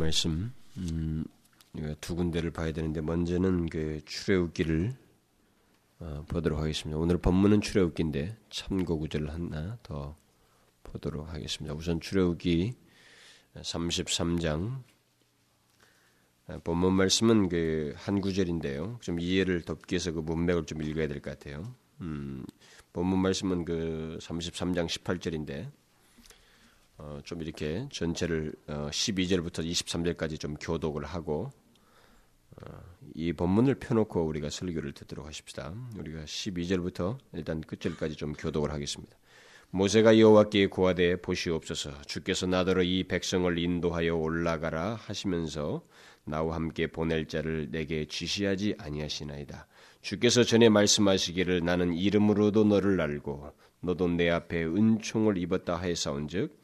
말씀 음, 두 군데를 봐야 되는데 먼저는 그 출애굽기를 어, 보도록 하겠습니다. 오늘 본문은 출애굽기인데 참고 구절을 하나 더 보도록 하겠습니다. 우선 출애굽기 33장 본문 말씀은 그 한 구절인데요. 좀 이해를 돕기 위해서 그 문맥을 좀 읽어야 될 것 같아요. 음, 본문 말씀은 그 33장 18절인데 어, 좀 이렇게 전체를 어, 12절부터 23절까지 좀 교독을 하고 어, 이 본문을 펴놓고 우리가 설교를 듣도록 하십시다. 우리가 12절부터 일단 끝절까지 좀 교독을 하겠습니다. 모세가 여호와께 구하되 보시옵소서 주께서 나더러 이 백성을 인도하여 올라가라 하시면서 나와 함께 보낼 자를 내게 지시하지 아니하시나이다. 주께서 전에 말씀하시기를 나는 이름으로도 너를 알고 너도 내 앞에 은총을 입었다 하였사온즉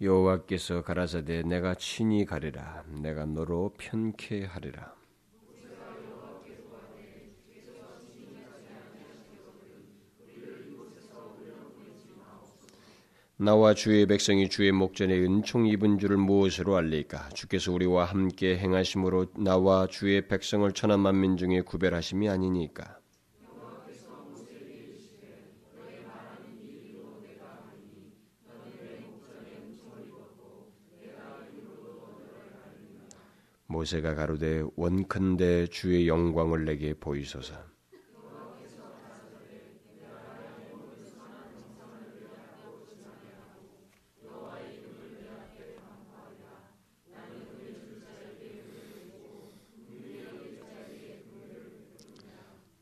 여호와께서 가라사대 내가 친히 가리라 내가 너로 편케 하리라 나와 주의 백성이 주의 목전에 은총 입은 줄을 무엇으로 알리까? 주께서 우리와 함께 행하심으로 나와 주의 백성을 천한 만민 중에 구별하심이 아니니까. 모세가 가로되 원컨대 주의 영광을 내게 보이소서.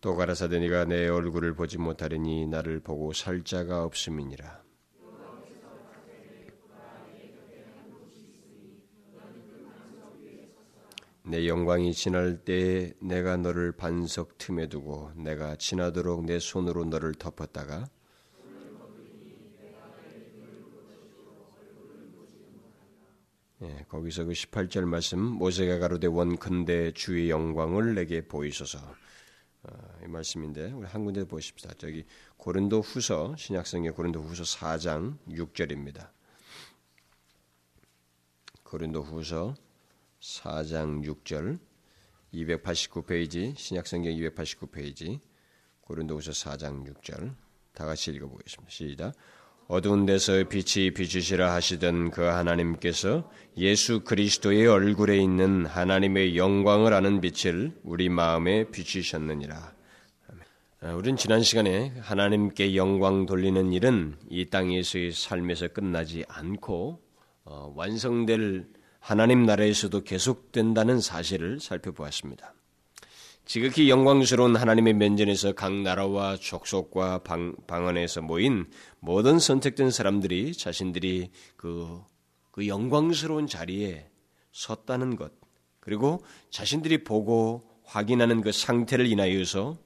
또 가라사대 네가 내 얼굴을 보지 못하리니 나를 보고 살 자가 없음이니라. 내 영광이 지날 때에 내가 너를 반석 틈에 두고 내가 지나도록 내 손으로 너를 덮었다가 예, 거기서 그 18절 말씀 모세가 가로되 원컨대 주의 영광을 내게 보이소서 어, 이 말씀인데 우리 한 군데 보십시다. 저기 고린도 후서 신약성의 고린도 후서 4장 6절입니다. 고린도 후서 4장 6절 289페이지 신약성경 289페이지 고린도후서 4장 6절 다 같이 읽어보겠습니다. 시작. 어두운 데서 빛이 비추시라 하시던 그 하나님께서 예수 그리스도의 얼굴에 있는 하나님의 영광을 아는 빛을 우리 마음에 비추셨느니라. 우린 지난 시간에 하나님께 영광 돌리는 일은 이 땅에서의 삶에서 끝나지 않고 어, 완성될 하나님 나라에서도 계속된다는 사실을 살펴보았습니다. 지극히 영광스러운 하나님의 면전에서 각 나라와 족속과 방, 방언에서 모인 모든 선택된 사람들이 자신들이 그, 그 영광스러운 자리에 섰다는 것, 그리고 자신들이 보고 확인하는 그 상태를 인하여서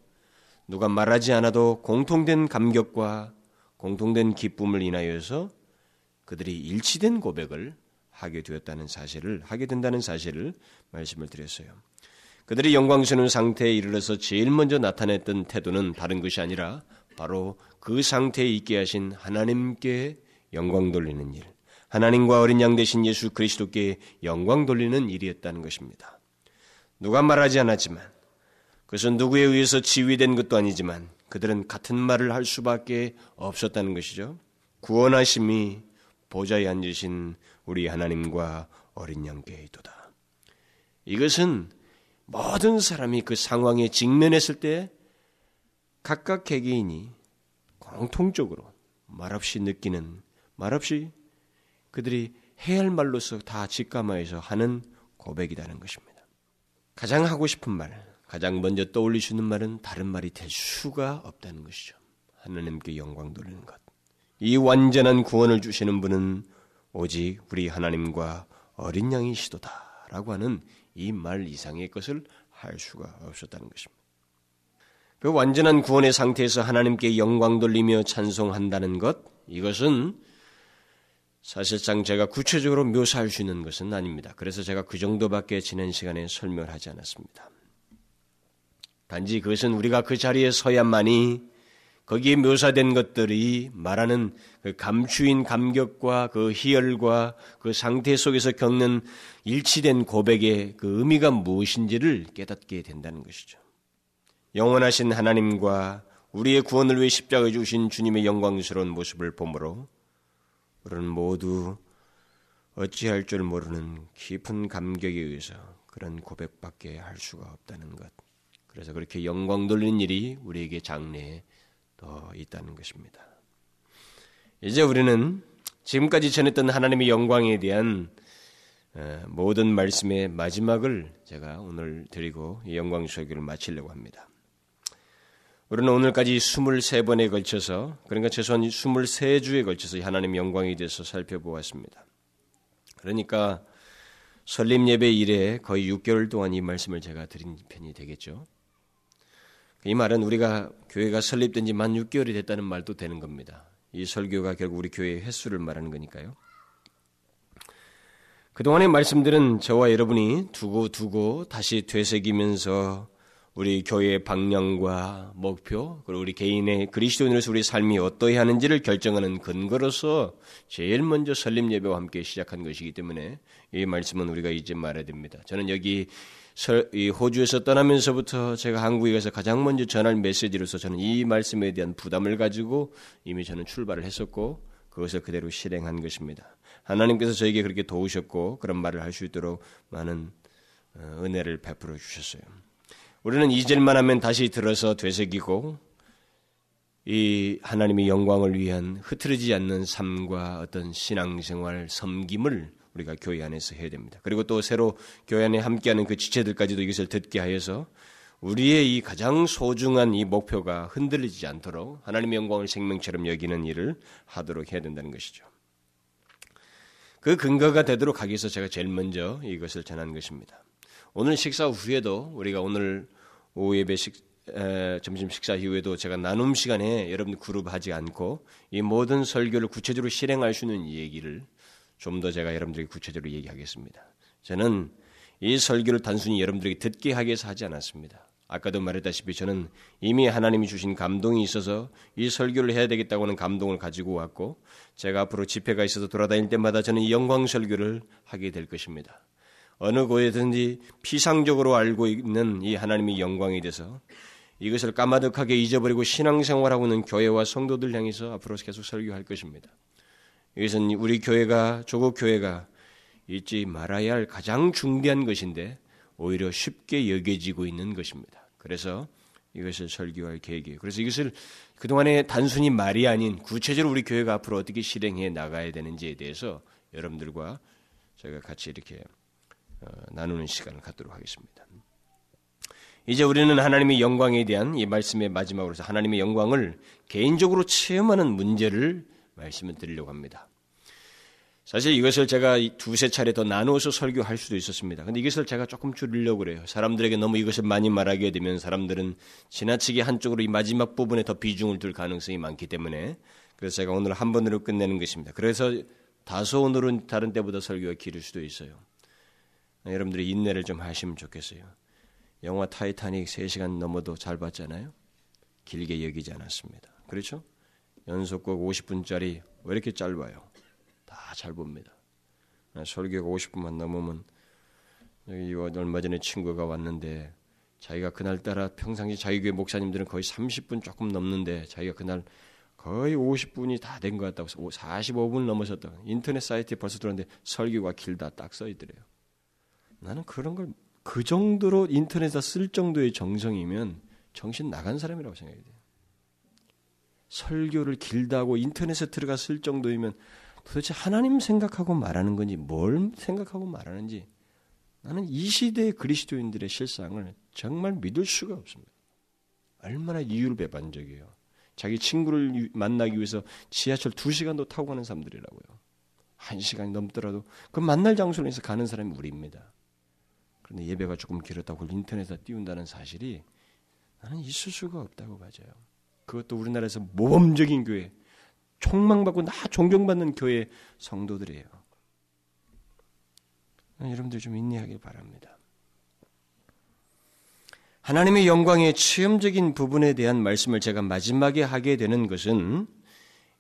누가 말하지 않아도 공통된 감격과 공통된 기쁨을 인하여서 그들이 일치된 고백을 하게 되었다는 사실을 하게 된다는 사실을 말씀을 드렸어요. 그들이 영광스러운 상태에 이르러서 제일 먼저 나타냈던 태도는 다른 것이 아니라 바로 그 상태에 있게 하신 하나님께 영광 돌리는 일, 하나님과 어린 양 되신 예수 그리스도께 영광 돌리는 일이었다는 것입니다. 누가 말하지 않았지만 그것은 누구에 의해서 지휘된 것도 아니지만 그들은 같은 말을 할 수밖에 없었다는 것이죠. 구원하심이 보좌에 앉으신 우리 하나님과 어린 양께이도다. 이것은 모든 사람이 그 상황에 직면했을 때 각각 개개인이 공통적으로 말없이 느끼는 말없이 그들이 해야 할 말로서 다 직감하여서 하는 고백이라는 것입니다. 가장 하고 싶은 말, 가장 먼저 있는 말은 다른 말이 될 수가 없다는 것이죠. 하나님께 영광 돌리는 것. 이 완전한 구원을 주시는 분은 오직 우리 하나님과 어린 양이시도다 라고 하는 이 말 이상의 것을 할 수가 없었다는 것입니다. 그 완전한 구원의 상태에서 하나님께 영광 돌리며 찬송한다는 것, 이것은 사실상 제가 구체적으로 묘사할 수 있는 것은 아닙니다. 그래서 제가 그 정도밖에 지난 시간에 설명을 하지 않았습니다. 단지 그것은 우리가 그 자리에 서야만이 거기에 묘사된 것들이 말하는 그 감추인 감격과 그 희열과 그 상태 속에서 겪는 일치된 고백의 그 의미가 무엇인지를 깨닫게 된다는 것이죠. 영원하신 하나님과 우리의 구원을 위해 십자가에 주신 주님의 영광스러운 모습을 보므로 우리는 모두 어찌할 줄 모르는 깊은 감격에 의해서 그런 고백밖에 할 수가 없다는 것. 그래서 그렇게 영광 돌리는 일이 우리에게 장래에 더 있다는 것입니다. 이제 우리는 지금까지 전했던 하나님의 영광에 대한 어, 모든 말씀의 마지막을 제가 오늘 드리고 영광 설교를 마치려고 합니다. 우리는 오늘까지 23번에 걸쳐서 그러니까 최소한 23주에 걸쳐서 하나님 영광에 대해서 살펴보았습니다. 그러니까 설립 예배 이래 거의 6개월 동안 이 말씀을 제가 드린 편이 되겠죠. 이 말은 우리가 교회가 설립된 지 만 6개월이 됐다는 말도 되는 겁니다. 이 설교가 결국 우리 교회의 횟수를 말하는 거니까요. 그동안의 말씀들은 저와 여러분이 두고 두고 다시 되새기면서 우리 교회의 방향과 목표, 그리고 우리 개인의 그리스도인으로서 우리 삶이 어떠해야 하는지를 결정하는 근거로서 제일 먼저 설립 예배와 함께 시작한 것이기 때문에 이 말씀은 우리가 잊지 말아야 됩니다. 저는 여기 호주에서 떠나면서부터 제가 한국에 가서 가장 먼저 전할 메시지로서 저는 이 말씀에 대한 부담을 가지고 이미 저는 출발을 했었고 그것을 그대로 실행한 것입니다. 하나님께서 저에게 그렇게 도우셨고 그런 말을 할 수 있도록 많은 어, 은혜를 베풀어 주셨어요. 우리는 잊을만 하면 다시 들어서 되새기고 이 하나님의 영광을 위한 흐트러지지 않는 삶과 어떤 신앙생활 섬김을 우리가 교회 안에서 해야 됩니다. 그리고 또 새로 교회 안에 함께하는 그 지체들까지도 이것을 듣게 하여서 우리의 이 가장 소중한 이 목표가 흔들리지 않도록 하나님의 영광을 생명처럼 여기는 일을 하도록 해야 된다는 것이죠. 그 근거가 되도록 하기 위해서 제가 제일 먼저 이것을 전한 것입니다. 오늘 식사 후에도 우리가 오늘 오후 예배 식, 에, 점심 식사 이후에도 제가 나눔 시간에 여러분 그룹 하지 않고 이 모든 설교를 구체적으로 실행할 수 있는 얘기를 좀 더 제가 여러분들에게 구체적으로 얘기하겠습니다. 저는 이 설교를 단순히 여러분들에게 듣게 하기 위해서 하지 않았습니다. 아까도 말했다시피 저는 이미 하나님이 주신 감동이 있어서 이 설교를 해야 되겠다고 하는 감동을 가지고 왔고 제가 앞으로 집회가 있어서 돌아다닐 때마다 저는 이 영광 설교를 하게 될 것입니다. 어느 곳에든지 피상적으로 알고 있는 이 하나님의 영광에 대해서 이것을 까마득하게 잊어버리고 신앙생활하고 있는 교회와 성도들 향해서 앞으로 계속 설교할 것입니다. 이것은 우리 교회가 조국 교회가 잊지 말아야 할 가장 중대한 것인데 오히려 쉽게 여겨지고 있는 것입니다. 그래서 이것을 설교할 계획이에요. 그래서 이것을 그동안에 단순히 말이 아닌 구체적으로 우리 교회가 앞으로 어떻게 실행해 나가야 되는지에 대해서 여러분들과 저희가 같이 이렇게 어, 나누는 시간을 갖도록 하겠습니다. 이제 우리는 하나님의 영광에 대한 이 말씀의 마지막으로서 하나님의 영광을 개인적으로 체험하는 문제를 말씀을 드리려고 합니다. 사실 이것을 제가 두세 차례 더 나누어서 설교할 수도 있었습니다. 근데 이것을 제가 조금 줄이려고 그래요. 사람들에게 너무 이것을 많이 말하게 되면 사람들은 지나치게 한쪽으로 이 마지막 부분에 더 비중을 둘 가능성이 많기 때문에 그래서 제가 오늘 한 번으로 끝내는 것입니다. 그래서 다소 오늘은 다른 때보다 설교가 길을 수도 있어요. 여러분들이 인내를 좀 하시면 좋겠어요. 영화 타이타닉 3시간 넘어도 잘 봤잖아요. 길게 여기지 않았습니다. 그렇죠? 연속극 50분짜리 왜 이렇게 짧아요? 다 잘 봅니다. 설교가 50분만 넘으면 여기 얼마 전에 친구가 왔는데 자기가 그날따라 평상시 자기 교회 목사님들은 거의 30분 조금 넘는데 자기가 그날 거의 50분이 다 된 것 같다고 45분 넘어섰다. 인터넷 사이트에 벌써 들었는데 설교가 길다 딱 써 있더래요. 나는 그런 걸 그 정도로 인터넷에 쓸 정도의 정성이면 정신 나간 사람이라고 생각이 돼요. 설교를 길다고 인터넷에 들어가 쓸 정도이면 도대체 하나님 생각하고 말하는 건지 뭘 생각하고 말하는지 나는 이 시대의 그리스도인들의 실상을 정말 믿을 수가 없습니다. 얼마나 이율배반적이에요. 자기 친구를 만나기 위해서 지하철 2시간도 타고 가는 사람들이라고요. 1시간이 넘더라도 그 만날 장소에서 가는 사람이 우리입니다. 그런데 예배가 조금 길었다고 인터넷에 띄운다는 사실이 나는 있을 수가 없다고 봐져요. 그것도 우리나라에서 모범적인 교회, 총망받고 나 존경받는 교회 성도들이에요. 여러분들 좀 인내하길 바랍니다. 하나님의 영광의 체험적인 부분에 대한 말씀을 제가 마지막에 하게 되는 것은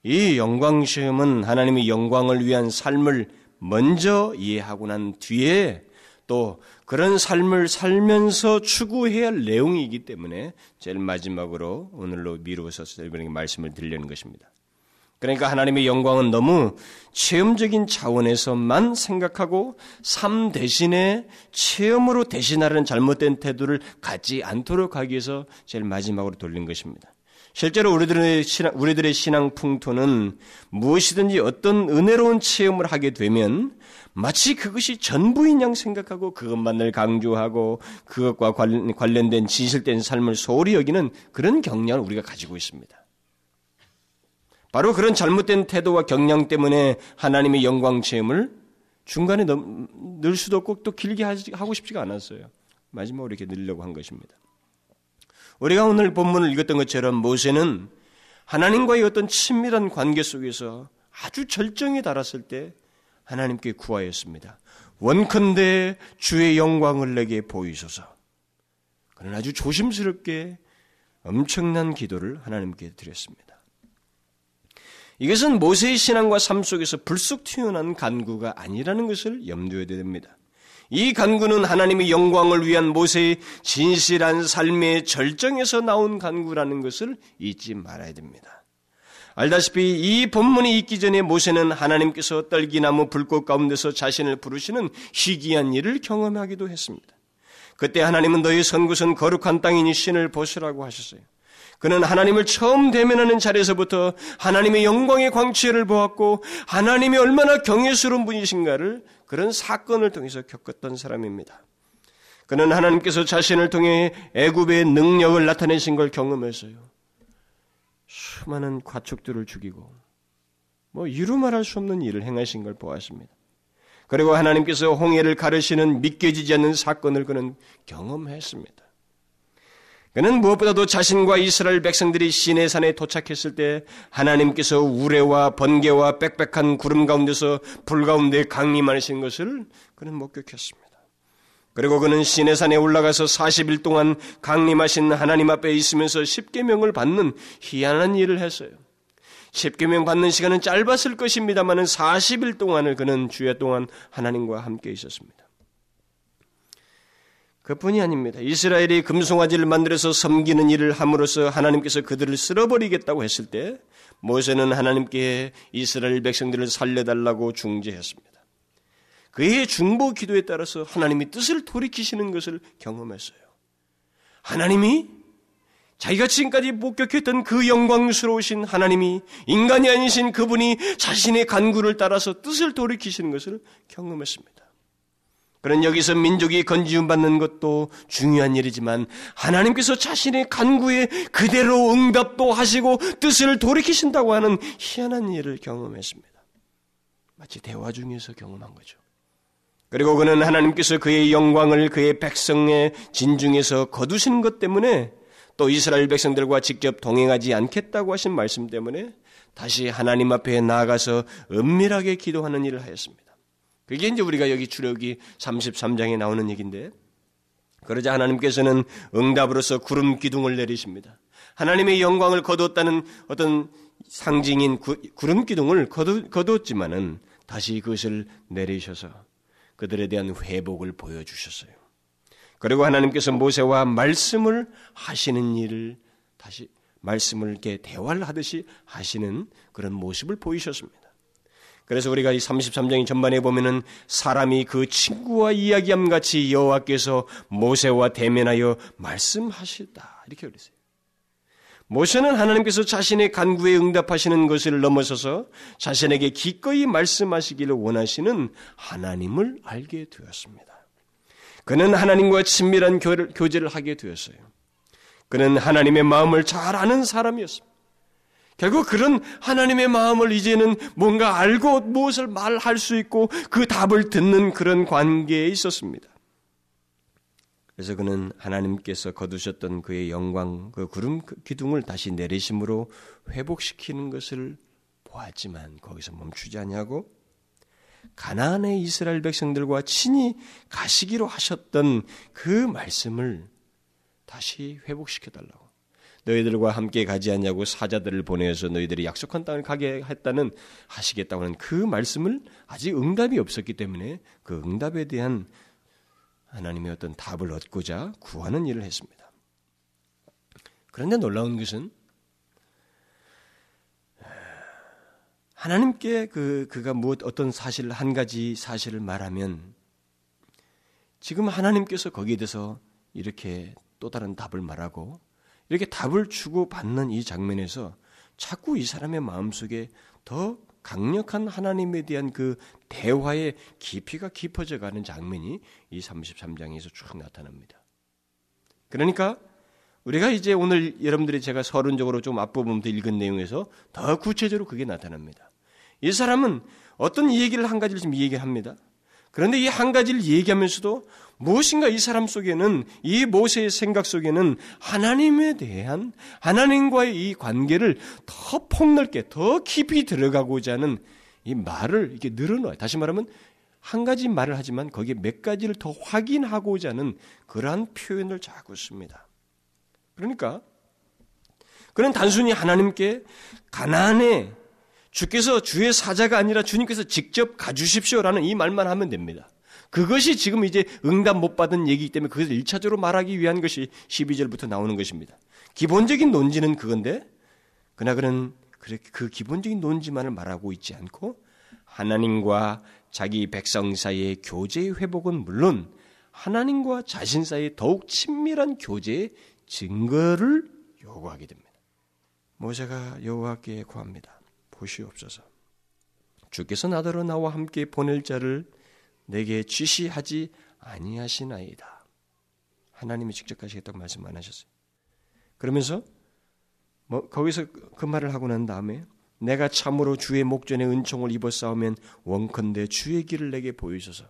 이 영광 시험은 하나님의 영광을 위한 삶을 먼저 이해하고 난 뒤에 또 그런 삶을 살면서 추구해야 할 내용이기 때문에 제일 마지막으로 오늘로 미루어서 여러분에게 말씀을 드리려는 것입니다. 그러니까 하나님의 영광은 너무 체험적인 차원에서만 생각하고 삶 대신에 체험으로 대신하려는 잘못된 태도를 갖지 않도록 하기 위해서 제일 마지막으로 돌린 것입니다. 실제로 우리들의 신앙, 우리들의 신앙 풍토는 무엇이든지 어떤 은혜로운 체험을 하게 되면 마치 그것이 전부인 양 생각하고 그것만을 강조하고 그것과 관련된 진실된 삶을 소홀히 여기는 그런 경향을 우리가 가지고 있습니다. 바로 그런 잘못된 태도와 경향 때문에 하나님의 영광 체험을 중간에 넣을 수도 없고 또 길게 하고 싶지가 않았어요. 마지막으로 이렇게 늘려고 한 것입니다. 우리가 오늘 본문을 읽었던 것처럼 모세는 하나님과의 어떤 친밀한 관계 속에서 아주 절정에 달았을 때 하나님께 구하였습니다. 원컨대 주의 영광을 내게 보이소서. 그는 아주 조심스럽게 엄청난 기도를 하나님께 드렸습니다. 이것은 모세의 신앙과 삶 속에서 불쑥 튀어난 간구가 아니라는 것을 염두에 둬야 됩니다. 이 간구는 하나님의 영광을 위한 모세의 진실한 삶의 절정에서 나온 간구라는 것을 잊지 말아야 됩니다. 알다시피 이 본문이 있기 전에 모세는 하나님께서 떨기나무 불꽃 가운데서 자신을 부르시는 희귀한 일을 경험하기도 했습니다. 그때 하나님은 너희 선구선 거룩한 땅이니 신을 보시라고 하셨어요. 그는 하나님을 처음 대면하는 자리에서부터 하나님의 영광의 광채를 보았고 하나님이 얼마나 경외스러운 분이신가를 그런 사건을 통해서 겪었던 사람입니다. 그는 하나님께서 자신을 통해 애굽의 능력을 나타내신 걸 경험했어요. 수많은 과축들을 죽이고 뭐 이루 말할 수 없는 일을 행하신 걸 보았습니다. 그리고 하나님께서 홍해를 가르시는 믿겨지지 않는 사건을 그는 경험했습니다. 그는 무엇보다도 자신과 이스라엘 백성들이 시내산에 도착했을 때 하나님께서 우레와 번개와 빽빽한 구름 가운데서 불 가운데 강림하신 것을 그는 목격했습니다. 그리고 그는 시내산에 올라가서 40일 동안 강림하신 하나님 앞에 있으면서 십계명을 받는 희한한 일을 했어요. 십계명 받는 시간은 짧았을 것입니다만은 40일 동안을 그는 주야 동안 하나님과 함께 있었습니다. 그뿐이 아닙니다. 이스라엘이 금송아지를 만들어서 섬기는 일을 함으로써 하나님께서 그들을 쓸어버리겠다고 했을 때 모세는 하나님께 이스라엘 백성들을 살려달라고 중재했습니다. 그의 중보 기도에 따라서 하나님이 뜻을 돌이키시는 것을 경험했어요. 하나님이 자기가 지금까지 목격했던 그 영광스러우신 하나님이 인간이 아니신 그분이 자신의 간구를 따라서 뜻을 돌이키시는 것을 경험했습니다. 그런 여기서 민족이 건지움 받는 것도 중요한 일이지만 하나님께서 자신의 간구에 그대로 응답도 하시고 뜻을 돌이키신다고 하는 희한한 일을 경험했습니다. 마치 대화 중에서 경험한 거죠. 그리고 그는 하나님께서 그의 영광을 그의 백성의 진중에서 거두신 것 때문에 또 이스라엘 백성들과 직접 동행하지 않겠다고 하신 말씀 때문에 다시 하나님 앞에 나아가서 은밀하게 기도하는 일을 하였습니다. 그게 이제 우리가 여기 주력이 33장에 나오는 얘기인데 그러자 하나님께서는 응답으로서 구름 기둥을 내리십니다. 하나님의 영광을 거두었다는 어떤 상징인 구, 름 기둥을 거두, 거두었지만은 다시 그것을 내리셔서 그들에 대한 회복을 보여주셨어요. 그리고 하나님께서 모세와 말씀을 하시는 일을 다시 말씀을 이렇게 대화를 하듯이 하시는 그런 모습을 보이셨습니다. 그래서 우리가 이 33장의 전반에 보면은 사람이 그 친구와 이야기함 같이 여호와께서 모세와 대면하여 말씀하시다 이렇게 그랬어요. 모세는 하나님께서 자신의 간구에 응답하시는 것을 넘어서서 자신에게 기꺼이 말씀하시기를 원하시는 하나님을 알게 되었습니다. 그는 하나님과 친밀한 교제를 하게 되었어요. 그는 하나님의 마음을 잘 아는 사람이었습니다. 결국 그런 하나님의 마음을 이제는 뭔가 알고 무엇을 말할 수 있고 그 답을 듣는 그런 관계에 있었습니다. 그래서 그는 하나님께서 거두셨던 그의 영광, 그 구름 기둥을 다시 내리심으로 회복시키는 것을 보았지만 거기서 멈추지 아니하고 가나안의 이스라엘 백성들과 친히 가시기로 하셨던 그 말씀을 다시 회복시켜 달라고. 너희들과 함께 가지 않냐고 사자들을 보내서 너희들이 약속한 땅을 가게 했다는 하시겠다고 하는 그 말씀을 아직 응답이 없었기 때문에 그 응답에 대한 하나님의 어떤 답을 얻고자 구하는 일을 했습니다. 그런데 놀라운 것은 하나님께 그 그가 무엇 어떤 사실 한 가지 사실을 말하면 지금 하나님께서 거기에 대해서 이렇게 또 다른 답을 말하고 이렇게 답을 주고 받는 이 장면에서 자꾸 이 사람의 마음속에 더 강력한 하나님에 대한 그 대화의 깊이가 깊어져 가는 장면이 이 33장에서 쭉 나타납니다. 그러니까 우리가 이제 오늘 여러분들이 제가 서론적으로 좀 앞부분부터 읽은 내용에서 더 구체적으로 그게 나타납니다. 이 사람은 어떤 얘기를 한 가지를 지금 얘기합니다. 그런데 이 한 가지를 얘기하면서도 무엇인가 이 사람 속에는 이 모세의 생각 속에는 하나님에 대한 하나님과의 이 관계를 더 폭넓게 더 깊이 들어가고자 하는 이 말을 이렇게 늘어놓아요. 다시 말하면 한 가지 말을 하지만 거기에 몇 가지를 더 확인하고자 하는 그러한 표현을 자꾸 씁니다. 그러니까 그는 단순히 하나님께 가난에 주께서 주의 사자가 아니라 주님께서 직접 가주십시오라는 이 말만 하면 됩니다. 그것이 지금 이제 응답 못 받은 얘기이기 때문에 그것을 1차적으로 말하기 위한 것이 12절부터 나오는 것입니다. 기본적인 논지는 그건데, 그러나 그는 그 기본적인 논지만을 말하고 있지 않고 하나님과 자기 백성 사이의 교제의 회복은 물론 하나님과 자신 사이의 더욱 친밀한 교제의 증거를 요구하게 됩니다. 모세가 여호와께 구합니다. 보시옵소서. 주께서 나더러 나와 함께 보낼 자를 내게 지시하지 아니하시나이다. 하나님이 직접 하시겠다고 말씀 안 하셨어요. 그러면서 뭐 거기서 그 말을 하고 난 다음에 내가 참으로 주의 목전에 은총을 싸우면 원컨대 주의 길을 내게 보이소서.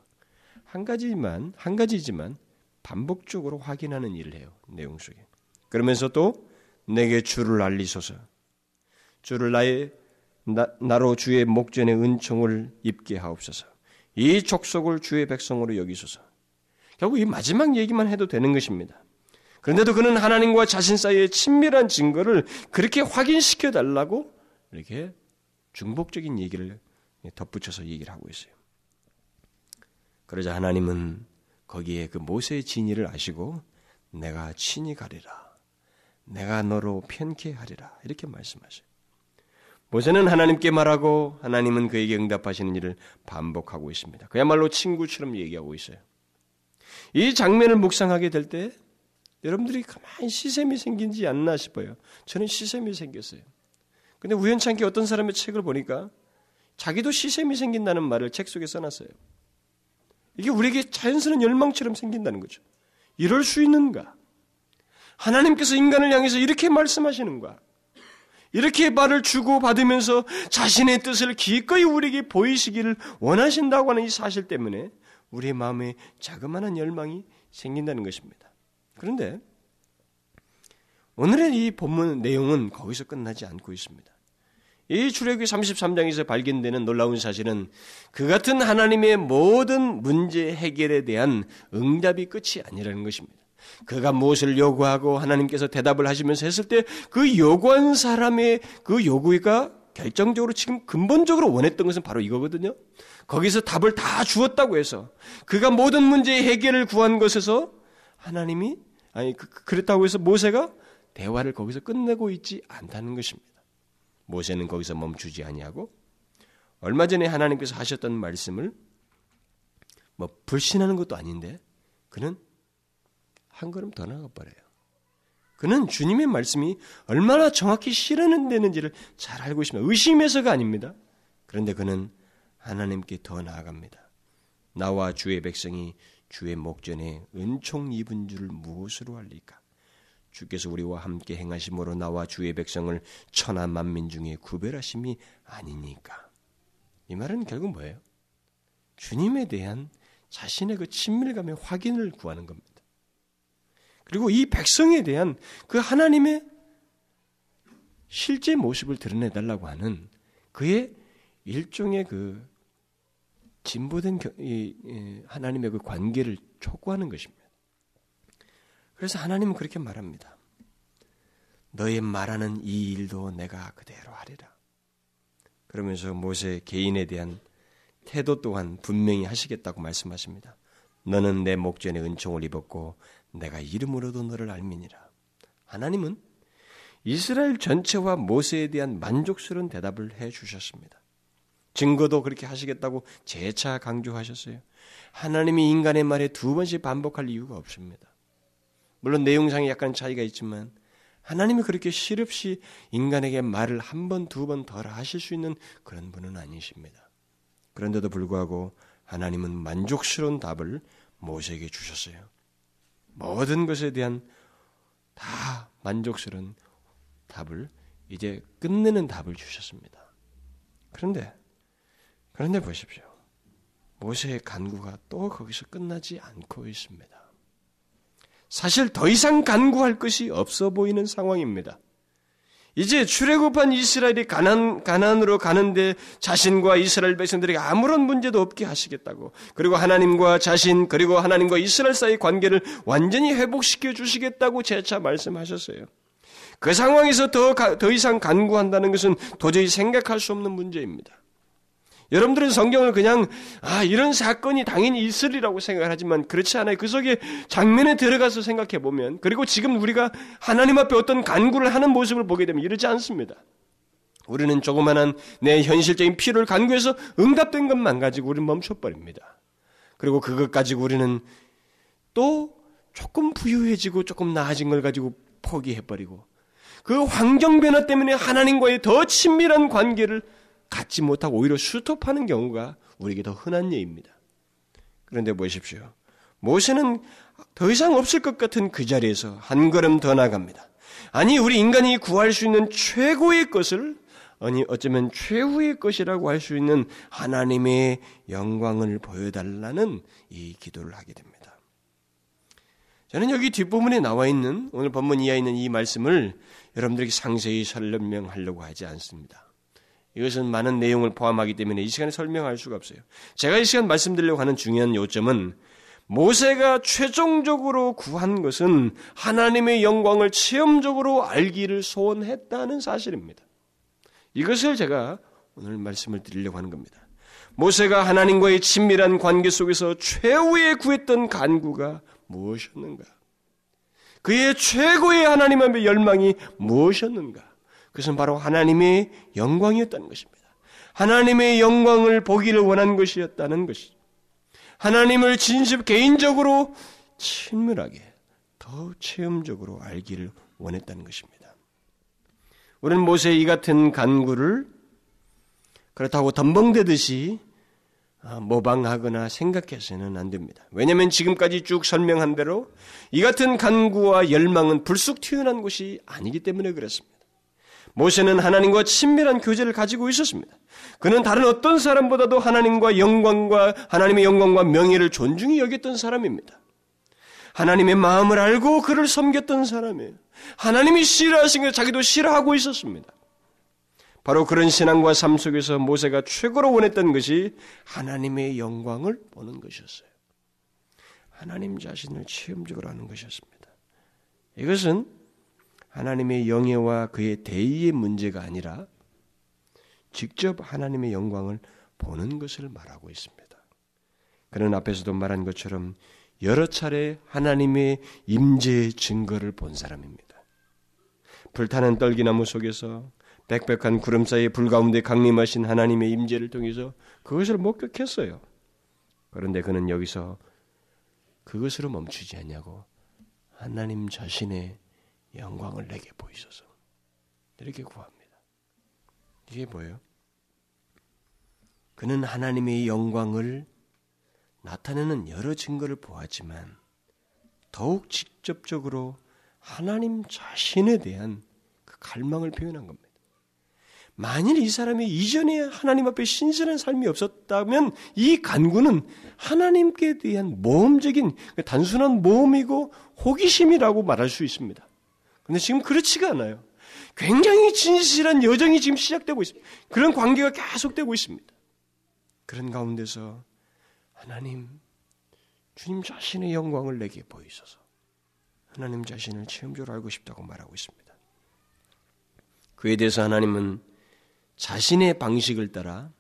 한 가지만 한 가지지만 반복적으로 확인하는 일을 해요. 내용 속에. 그러면서 또 내게 주를 알리소서. 주를 나의 나, 나로 주의 목전에 은총을 입게 하옵소서. 이 족속을 주의 백성으로 여기소서. 결국 이 마지막 얘기만 해도 되는 것입니다. 그런데도 그는 하나님과 자신 사이의 친밀한 증거를 그렇게 확인시켜 달라고 이렇게 중복적인 얘기를 덧붙여서 얘기를 하고 있어요. 그러자 하나님은 거기에 그 모세의 진의를 아시고 내가 친히 가리라. 내가 너로 편케 하리라. 이렇게 말씀하셔요. 모세는 하나님께 말하고 하나님은 그에게 응답하시는 일을 반복하고 있습니다. 그야말로 친구처럼 얘기하고 있어요. 이 장면을 묵상하게 될 때 여러분들이 가만히 시샘이 생긴지 않나 싶어요. 저는 시샘이 생겼어요. 근데 우연찮게 어떤 사람의 책을 보니까 자기도 시샘이 생긴다는 말을 책 속에 써놨어요. 이게 우리에게 자연스러운 열망처럼 생긴다는 거죠. 이럴 수 있는가? 하나님께서 인간을 향해서 이렇게 말씀하시는가? 이렇게 말을 주고 받으면서 자신의 뜻을 기꺼이 우리에게 보이시기를 원하신다고 하는 이 사실 때문에 우리의 마음에 자그마한 열망이 생긴다는 것입니다. 그런데 오늘의 이 본문 내용은 거기서 끝나지 않고 있습니다. 이 출애굽기 33장에서 발견되는 놀라운 사실은 그 같은 하나님의 모든 문제 해결에 대한 응답이 끝이 아니라는 것입니다. 그가 무엇을 요구하고 하나님께서 대답을 하시면서 했을 때 그 요구한 사람의 그 요구가 결정적으로 지금 근본적으로 원했던 것은 바로 이거거든요. 거기서 답을 다 주었다고 해서 그가 모든 문제의 해결을 구한 것에서 하나님이 아니 그, 그, 그랬다고 해서 모세가 대화를 거기서 끝내고 있지 않다는 것입니다. 모세는 거기서 멈추지 아니하고 얼마 전에 하나님께서 하셨던 말씀을 뭐 불신하는 것도 아닌데 그는 한 걸음 더 나가 버려요. 그는 주님의 말씀이 얼마나 정확히 실현되는지를 잘 알고 있습니다. 의심해서가 아닙니다. 그런데 그는 하나님께 더 나아갑니다. 나와 주의 백성이 주의 목전에 은총 입은 줄 무엇으로 알리까? 주께서 우리와 함께 행하심으로 나와 주의 백성을 천하 만민 중에 구별하심이 아니니까. 이 말은 결국 뭐예요? 주님에 대한 자신의 그 친밀감의 확인을 구하는 겁니다. 그리고 이 백성에 대한 그 하나님의 실제 모습을 드러내달라고 하는 그의 일종의 그 진보된 하나님의 그 관계를 촉구하는 것입니다. 그래서 하나님은 그렇게 말합니다. 너의 말하는 이 일도 내가 그대로 하리라. 그러면서 모세 개인에 대한 태도 또한 분명히 하시겠다고 말씀하십니다. 너는 내 목전에 은총을 입었고 내가 이름으로도 너를 알미니라. 하나님은 이스라엘 전체와 모세에 대한 만족스러운 대답을 해 주셨습니다. 증거도 그렇게 하시겠다고 재차 강조하셨어요. 하나님이 인간의 말에 두 번씩 반복할 이유가 없습니다. 물론 내용상에 약간 차이가 있지만 하나님이 그렇게 실없이 인간에게 말을 한 번, 두 번 덜 하실 수 있는 그런 분은 아니십니다. 그런데도 불구하고 하나님은 만족스러운 답을 모세에게 주셨어요. 모든 것에 대한 다 만족스러운 답을 이제 끝내는 답을 주셨습니다. 그런데 그런데 보십시오. 모세의 간구가 또 거기서 끝나지 않고 있습니다. 사실 더 이상 간구할 것이 없어 보이는 상황입니다. 이제 출애굽한 이스라엘이 가난 가난으로 가는데 자신과 이스라엘 백성들에게 아무런 문제도 없게 하시겠다고 그리고 하나님과 자신 그리고 하나님과 이스라엘 사이 관계를 완전히 회복시켜 주시겠다고 재차 말씀하셨어요. 그 상황에서 더, 더 이상 간구한다는 것은 도저히 생각할 수 없는 문제입니다. 여러분들은 성경을 그냥 아 이런 사건이 당연히 있으리라고 생각을 하지만 그렇지 않아요. 그 속에 장면에 들어가서 생각해 보면 그리고 지금 우리가 하나님 앞에 어떤 간구를 하는 모습을 보게 되면 이러지 않습니다. 우리는 조그만한 내 현실적인 필요를 간구해서 응답된 것만 가지고 우리는 멈춰버립니다. 그리고 그것 가지고 우리는 또 조금 부유해지고 조금 나아진 걸 가지고 포기해버리고 그 환경 변화 때문에 하나님과의 더 친밀한 관계를 갖지 못하고 오히려 수톱하는 경우가 우리에게 더 흔한 예입니다. 그런데 보십시오. 모세는 더 이상 없을 것 같은 그 자리에서 한 걸음 더 나갑니다. 아니, 우리 인간이 구할 수 있는 최고의 것을, 아니, 어쩌면 최후의 것이라고 할 수 있는 하나님의 영광을 보여달라는 이 기도를 하게 됩니다. 저는 여기 뒷부분에 나와 있는, 오늘 본문 이하에 있는 이 말씀을 여러분들에게 상세히 설명하려고 하지 않습니다. 이것은 많은 내용을 포함하기 때문에 이 시간에 설명할 수가 없어요. 제가 이 시간 말씀드리려고 하는 중요한 요점은 모세가 최종적으로 구한 것은 하나님의 영광을 체험적으로 알기를 소원했다는 사실입니다. 이것을 제가 오늘 말씀을 드리려고 하는 겁니다. 모세가 하나님과의 친밀한 관계 속에서 최후의 구했던 간구가 무엇이었는가? 그의 최고의 하나님 앞의 열망이 무엇이었는가? 그것은 바로 하나님의 영광이었다는 것입니다. 하나님의 영광을 보기를 원한 것이었다는 것이죠. 하나님을 진심 개인적으로 친밀하게 더 체험적으로 알기를 원했다는 것입니다. 우리는 모세의 이 같은 간구를 그렇다고 덤벙대듯이 아, 모방하거나 생각해서는 안 됩니다. 왜냐하면 지금까지 쭉 설명한 대로 이 같은 간구와 열망은 불쑥 튀어난 것이 아니기 때문에 그렇습니다. 모세는 하나님과 친밀한 교제를 가지고 있었습니다. 그는 다른 어떤 사람보다도 하나님과 영광과 하나님의 영광과 명예를 존중히 여겼던 사람입니다. 하나님의 마음을 알고 그를 섬겼던 사람이에요. 하나님이 싫어하신 것 자기도 싫어하고 있었습니다. 바로 그런 신앙과 삶 속에서 모세가 최고로 원했던 것이 하나님의 영광을 보는 것이었어요. 하나님 자신을 체험적으로 하는 것이었습니다. 이것은 하나님의 영예와 그의 대의의 문제가 아니라 직접 하나님의 영광을 보는 것을 말하고 있습니다. 그는 앞에서도 말한 것처럼 여러 차례 하나님의 임재의 증거를 본 사람입니다. 불타는 떨기나무 속에서 빽빽한 구름 사이의 불 가운데 강림하신 하나님의 임재를 통해서 그것을 목격했어요. 그런데 그는 여기서 그것으로 멈추지 않냐고 하나님 자신의 영광을 내게 보이소서. 이렇게 구합니다. 이게 뭐예요? 그는 하나님의 영광을 나타내는 여러 증거를 보았지만 더욱 직접적으로 하나님 자신에 대한 그 갈망을 표현한 겁니다. 만일 이 사람이 이전에 하나님 앞에 신선한 삶이 없었다면 이 간구는 하나님께 대한 모험적인 단순한 모험이고 호기심이라고 말할 수 있습니다. 근데 지금 그렇지가 않아요. 굉장히 진실한 여정이 지금 시작되고 있습니다. 그런 관계가 계속되고 있습니다. 그런 가운데서 하나님, 주님 자신의 영광을 내게 보이소서. 하나님 자신을 체험적으로 알고 싶다고 말하고 있습니다. 그에 대해서 하나님은 자신의 방식을 따라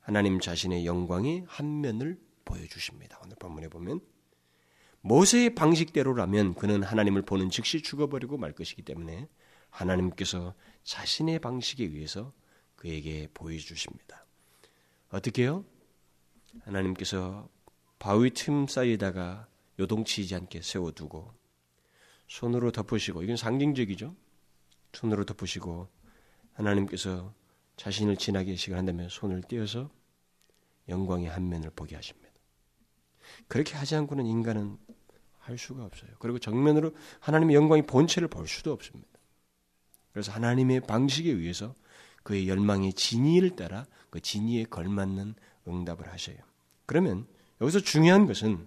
하나님 자신의 영광의 한 면을 보여주십니다. 오늘 본문에 보면 모세의 방식대로라면 그는 하나님을 보는 즉시 죽어버리고 말 것이기 때문에 하나님께서 자신의 방식에 의해서 그에게 보여주십니다. 어떻게요? 하나님께서 바위 틈 사이에다가 요동치지 않게 세워두고 손으로 덮으시고 이건 상징적이죠. 손으로 덮으시고 하나님께서 자신을 지나게 시간한다면 손을 떼어서 영광의 한 면을 보게 하십니다. 그렇게 하지 않고는 인간은 할 수가 없어요. 그리고 정면으로 하나님의 영광의 본체를 볼 수도 없습니다. 그래서 하나님의 방식에 의해서 그의 열망의 진의를 따라 그 진의에 걸맞는 응답을 하셔요. 그러면 여기서 중요한 것은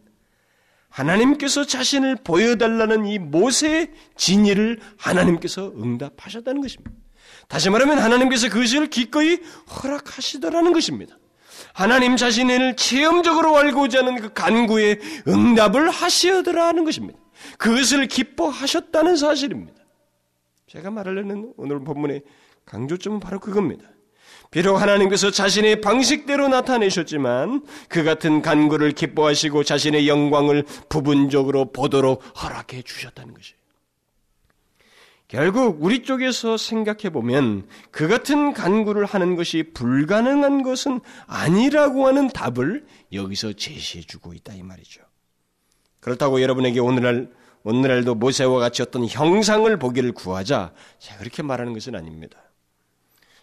하나님께서 자신을 보여달라는 이 모세의 진의를 하나님께서 응답하셨다는 것입니다. 다시 말하면 하나님께서 그것을 기꺼이 허락하시더라는 것입니다. 하나님 자신을 체험적으로 알고자 하는 그 간구에 응답을 하시더라 하는 것입니다. 그것을 기뻐하셨다는 사실입니다. 제가 말하려는 오늘 본문의 강조점은 바로 그겁니다. 비록 하나님께서 자신의 방식대로 나타내셨지만 그 같은 간구를 기뻐하시고 자신의 영광을 부분적으로 보도록 허락해 주셨다는 것이에요. 결국 우리 쪽에서 생각해 보면 그 같은 간구를 하는 것이 불가능한 것은 아니라고 하는 답을 여기서 제시해 주고 있다 이 말이죠. 그렇다고 여러분에게 오늘날 오늘날도 모세와 같이 어떤 형상을 보기를 구하자 제가 그렇게 말하는 것은 아닙니다.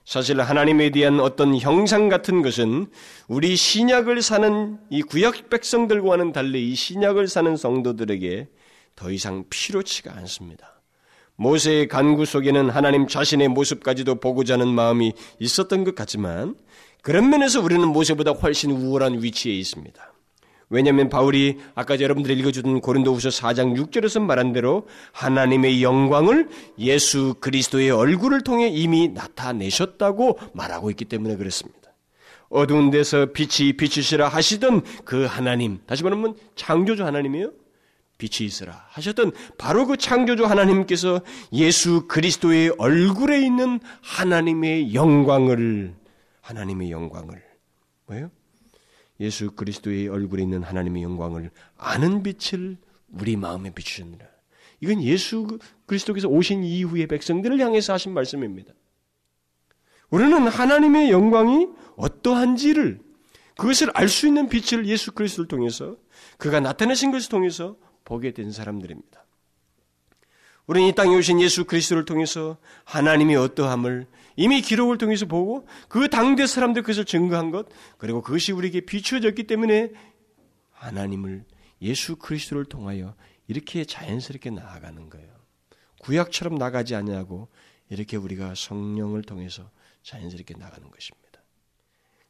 사실 하나님에 대한 어떤 형상 같은 것은 우리 신약을 사는 이 구약 백성들과는 달리 이 신약을 사는 성도들에게 더 이상 필요치가 않습니다. 모세의 간구 속에는 하나님 자신의 모습까지도 보고자 하는 마음이 있었던 것 같지만 그런 면에서 우리는 모세보다 훨씬 우월한 위치에 있습니다. 왜냐하면 바울이 아까 여러분들이 읽어주던 고린도후서 4장 6절에서 말한 대로 하나님의 영광을 예수 그리스도의 얼굴을 통해 이미 나타내셨다고 말하고 있기 때문에 그렇습니다. 어두운 데서 빛이 비추시라 하시던 그 하나님, 다시 말하면 창조주 하나님이요. 빛이 있으라 하셨던 바로 그 창조주 하나님께서 예수 그리스도의 얼굴에 있는 하나님의 영광을 하나님의 영광을 뭐예요? 예수 그리스도의 얼굴에 있는 하나님의 영광을 아는 빛을 우리 마음에 비추셨느라. 이건 예수 그리스도께서 오신 이후의 백성들을 향해서 하신 말씀입니다. 우리는 하나님의 영광이 어떠한지를 그것을 알 수 있는 빛을 예수 그리스도를 통해서 그가 나타내신 것을 통해서 보게 된 사람들입니다. 우리는 이 땅에 오신 예수 그리스도를 통해서 하나님의 어떠함을 이미 기록을 통해서 보고 그 당대 사람들 그것을 증거한 것 그리고 그것이 우리에게 비추어졌기 때문에 하나님을 예수 그리스도를 통하여 이렇게 자연스럽게 나아가는 거예요. 구약처럼 나가지 않냐고 이렇게 우리가 성령을 통해서 자연스럽게 나가는 것입니다.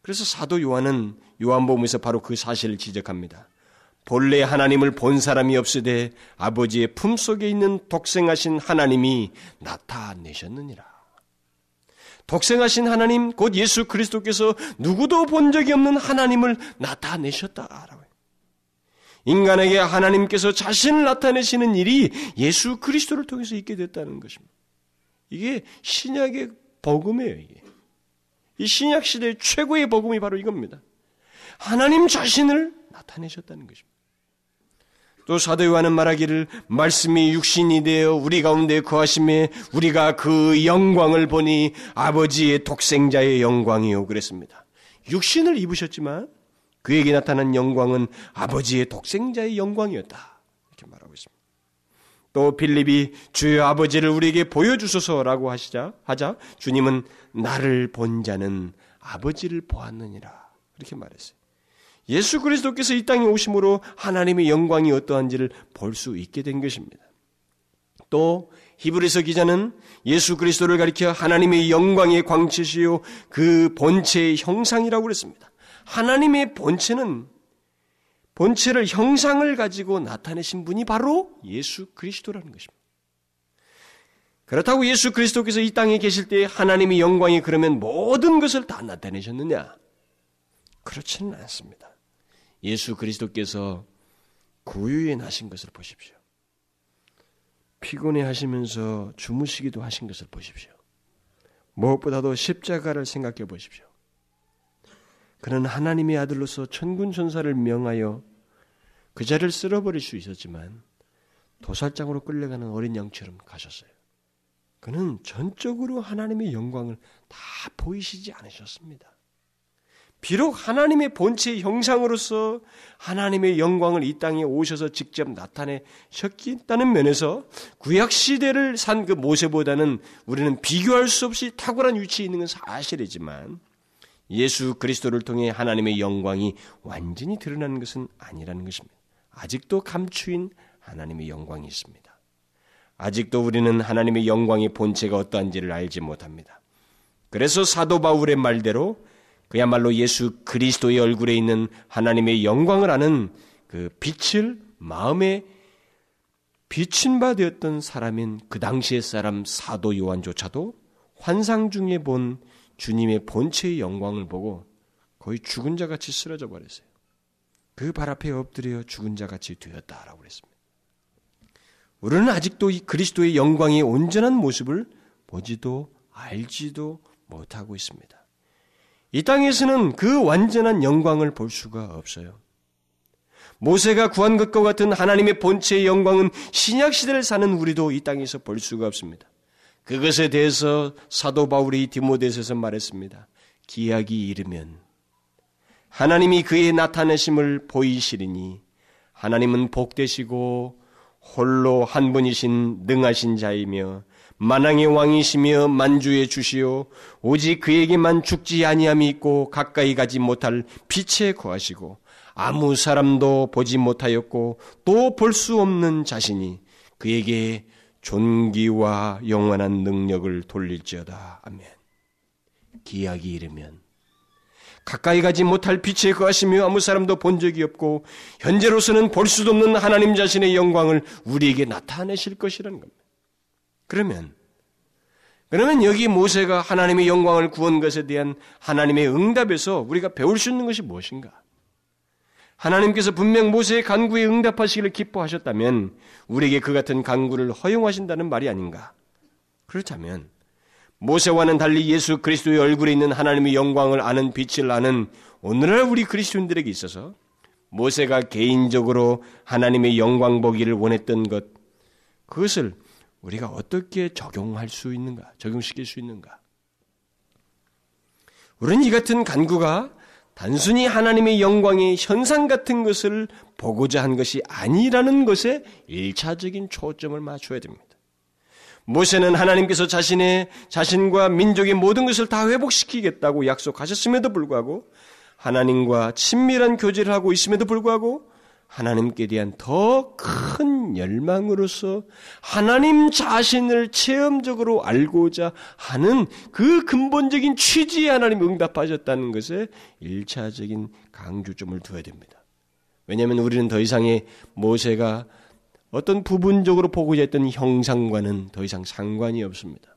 그래서 사도 요한은 요한복음에서 바로 그 사실을 지적합니다. 본래 하나님을 본 사람이 없으되 아버지의 품 속에 있는 독생하신 하나님이 나타내셨느니라. 독생하신 하나님, 곧 예수 그리스도께서 누구도 본 적이 없는 하나님을 나타내셨다라고. 인간에게 하나님께서 자신을 나타내시는 일이 예수 그리스도를 통해서 있게 됐다는 것입니다. 이게 신약의 복음이에요, 이게. 이 신약 시대의 최고의 복음이 바로 이겁니다. 하나님 자신을 나타내셨다는 것입니다. 또 사도 요한은 말하기를 말씀이 육신이 되어 우리 가운데 거하심에 우리가 그 영광을 보니 아버지의 독생자의 영광이요 그랬습니다. 육신을 입으셨지만 그에게 나타난 영광은 아버지의 독생자의 영광이었다. 이렇게 말하고 있습니다. 또 빌립이 주의 아버지를 우리에게 보여주소서라고 하시자 하자 주님은 나를 본 자는 아버지를 보았느니라 이렇게 말했어요. 예수 그리스도께서 이 땅에 오심으로 하나님의 영광이 어떠한지를 볼 수 있게 된 것입니다. 또 히브리서 기자는 예수 그리스도를 가리켜 하나님의 영광의 광채시요 그 본체의 형상이라고 그랬습니다. 하나님의 본체는 본체를 형상을 가지고 나타내신 분이 바로 예수 그리스도라는 것입니다. 그렇다고 예수 그리스도께서 이 땅에 계실 때 하나님의 영광이 그러면 모든 것을 다 나타내셨느냐? 그렇지는 않습니다. 예수 그리스도께서 구유에 나신 것을 보십시오. 피곤해 하시면서 주무시기도 하신 것을 보십시오. 무엇보다도 십자가를 생각해 보십시오. 그는 하나님의 아들로서 천군 천사를 명하여 그 자를 쓸어버릴 수 있었지만 도살장으로 끌려가는 어린 양처럼 가셨어요. 그는 전적으로 하나님의 영광을 다 보이시지 않으셨습니다. 비록 하나님의 본체의 형상으로서 하나님의 영광을 이 땅에 오셔서 직접 나타내셨다는 면에서 구약 시대를 산 그 모세보다는 우리는 비교할 수 없이 탁월한 위치에 있는 건 사실이지만 예수 그리스도를 통해 하나님의 영광이 완전히 드러나는 것은 아니라는 것입니다. 아직도 감추인 하나님의 영광이 있습니다. 아직도 우리는 하나님의 영광의 본체가 어떠한지를 알지 못합니다. 그래서 사도 바울의 말대로 그야말로 예수 그리스도의 얼굴에 있는 하나님의 영광을 아는 그 빛을 마음에 비친 바 되었던 사람인 그 당시의 사람 사도 요한조차도 환상 중에 본 주님의 본체의 영광을 보고 거의 죽은 자 같이 쓰러져 버렸어요. 그 발 앞에 엎드려 죽은 자 같이 되었다라고 그랬습니다. 우리는 아직도 이 그리스도의 영광의 온전한 모습을 보지도 알지도 못하고 있습니다. 이 땅에서는 그 완전한 영광을 볼 수가 없어요. 모세가 구한 것과 같은 하나님의 본체의 영광은 신약 시대를 사는 우리도 이 땅에서 볼 수가 없습니다. 그것에 대해서 사도 바울이 디모데에서 말했습니다. 기약이 이르면 하나님이 그의 나타내심을 보이시리니 하나님은 복되시고 홀로 한 분이신 능하신 자이며 만왕의 왕이시며 만주의 주시오 오직 그에게만 죽지 아니함이 있고 가까이 가지 못할 빛에 거하시고 아무 사람도 보지 못하였고 또 볼 수 없는 자신이 그에게 존귀와 영원한 능력을 돌릴지어다. 아멘. 기약이 이르면 가까이 가지 못할 빛에 거하시며 아무 사람도 본 적이 없고 현재로서는 볼 수도 없는 하나님 자신의 영광을 우리에게 나타내실 것이라는 겁니다. 그러면 그러면 여기 모세가 하나님의 영광을 구한 것에 대한 하나님의 응답에서 우리가 배울 수 있는 것이 무엇인가? 하나님께서 분명 모세의 간구에 응답하시기를 기뻐하셨다면 우리에게 그 같은 간구를 허용하신다는 말이 아닌가? 그렇다면 모세와는 달리 예수 그리스도의 얼굴에 있는 하나님의 영광을 아는 빛을 아는 오늘날 우리 그리스도인들에게 있어서 모세가 개인적으로 하나님의 영광 보기를 원했던 것 그것을 우리가 어떻게 적용할 수 있는가? 적용시킬 수 있는가? 우리는 이 같은 간구가 단순히 하나님의 영광의 현상 같은 것을 보고자 한 것이 아니라는 것에 일차적인 초점을 맞춰야 됩니다. 모세는 하나님께서 자신의 자신과 민족의 모든 것을 다 회복시키겠다고 약속하셨음에도 불구하고 하나님과 친밀한 교제를 하고 있음에도 불구하고 하나님께 대한 더 큰 열망으로서 하나님 자신을 체험적으로 알고자 하는 그 근본적인 취지에 하나님 응답하셨다는 것에 일차적인 강조점을 두어야 됩니다. 왜냐하면 우리는 더 이상의 모세가 어떤 부분적으로 보고자 했던 형상과는 더 이상 상관이 없습니다.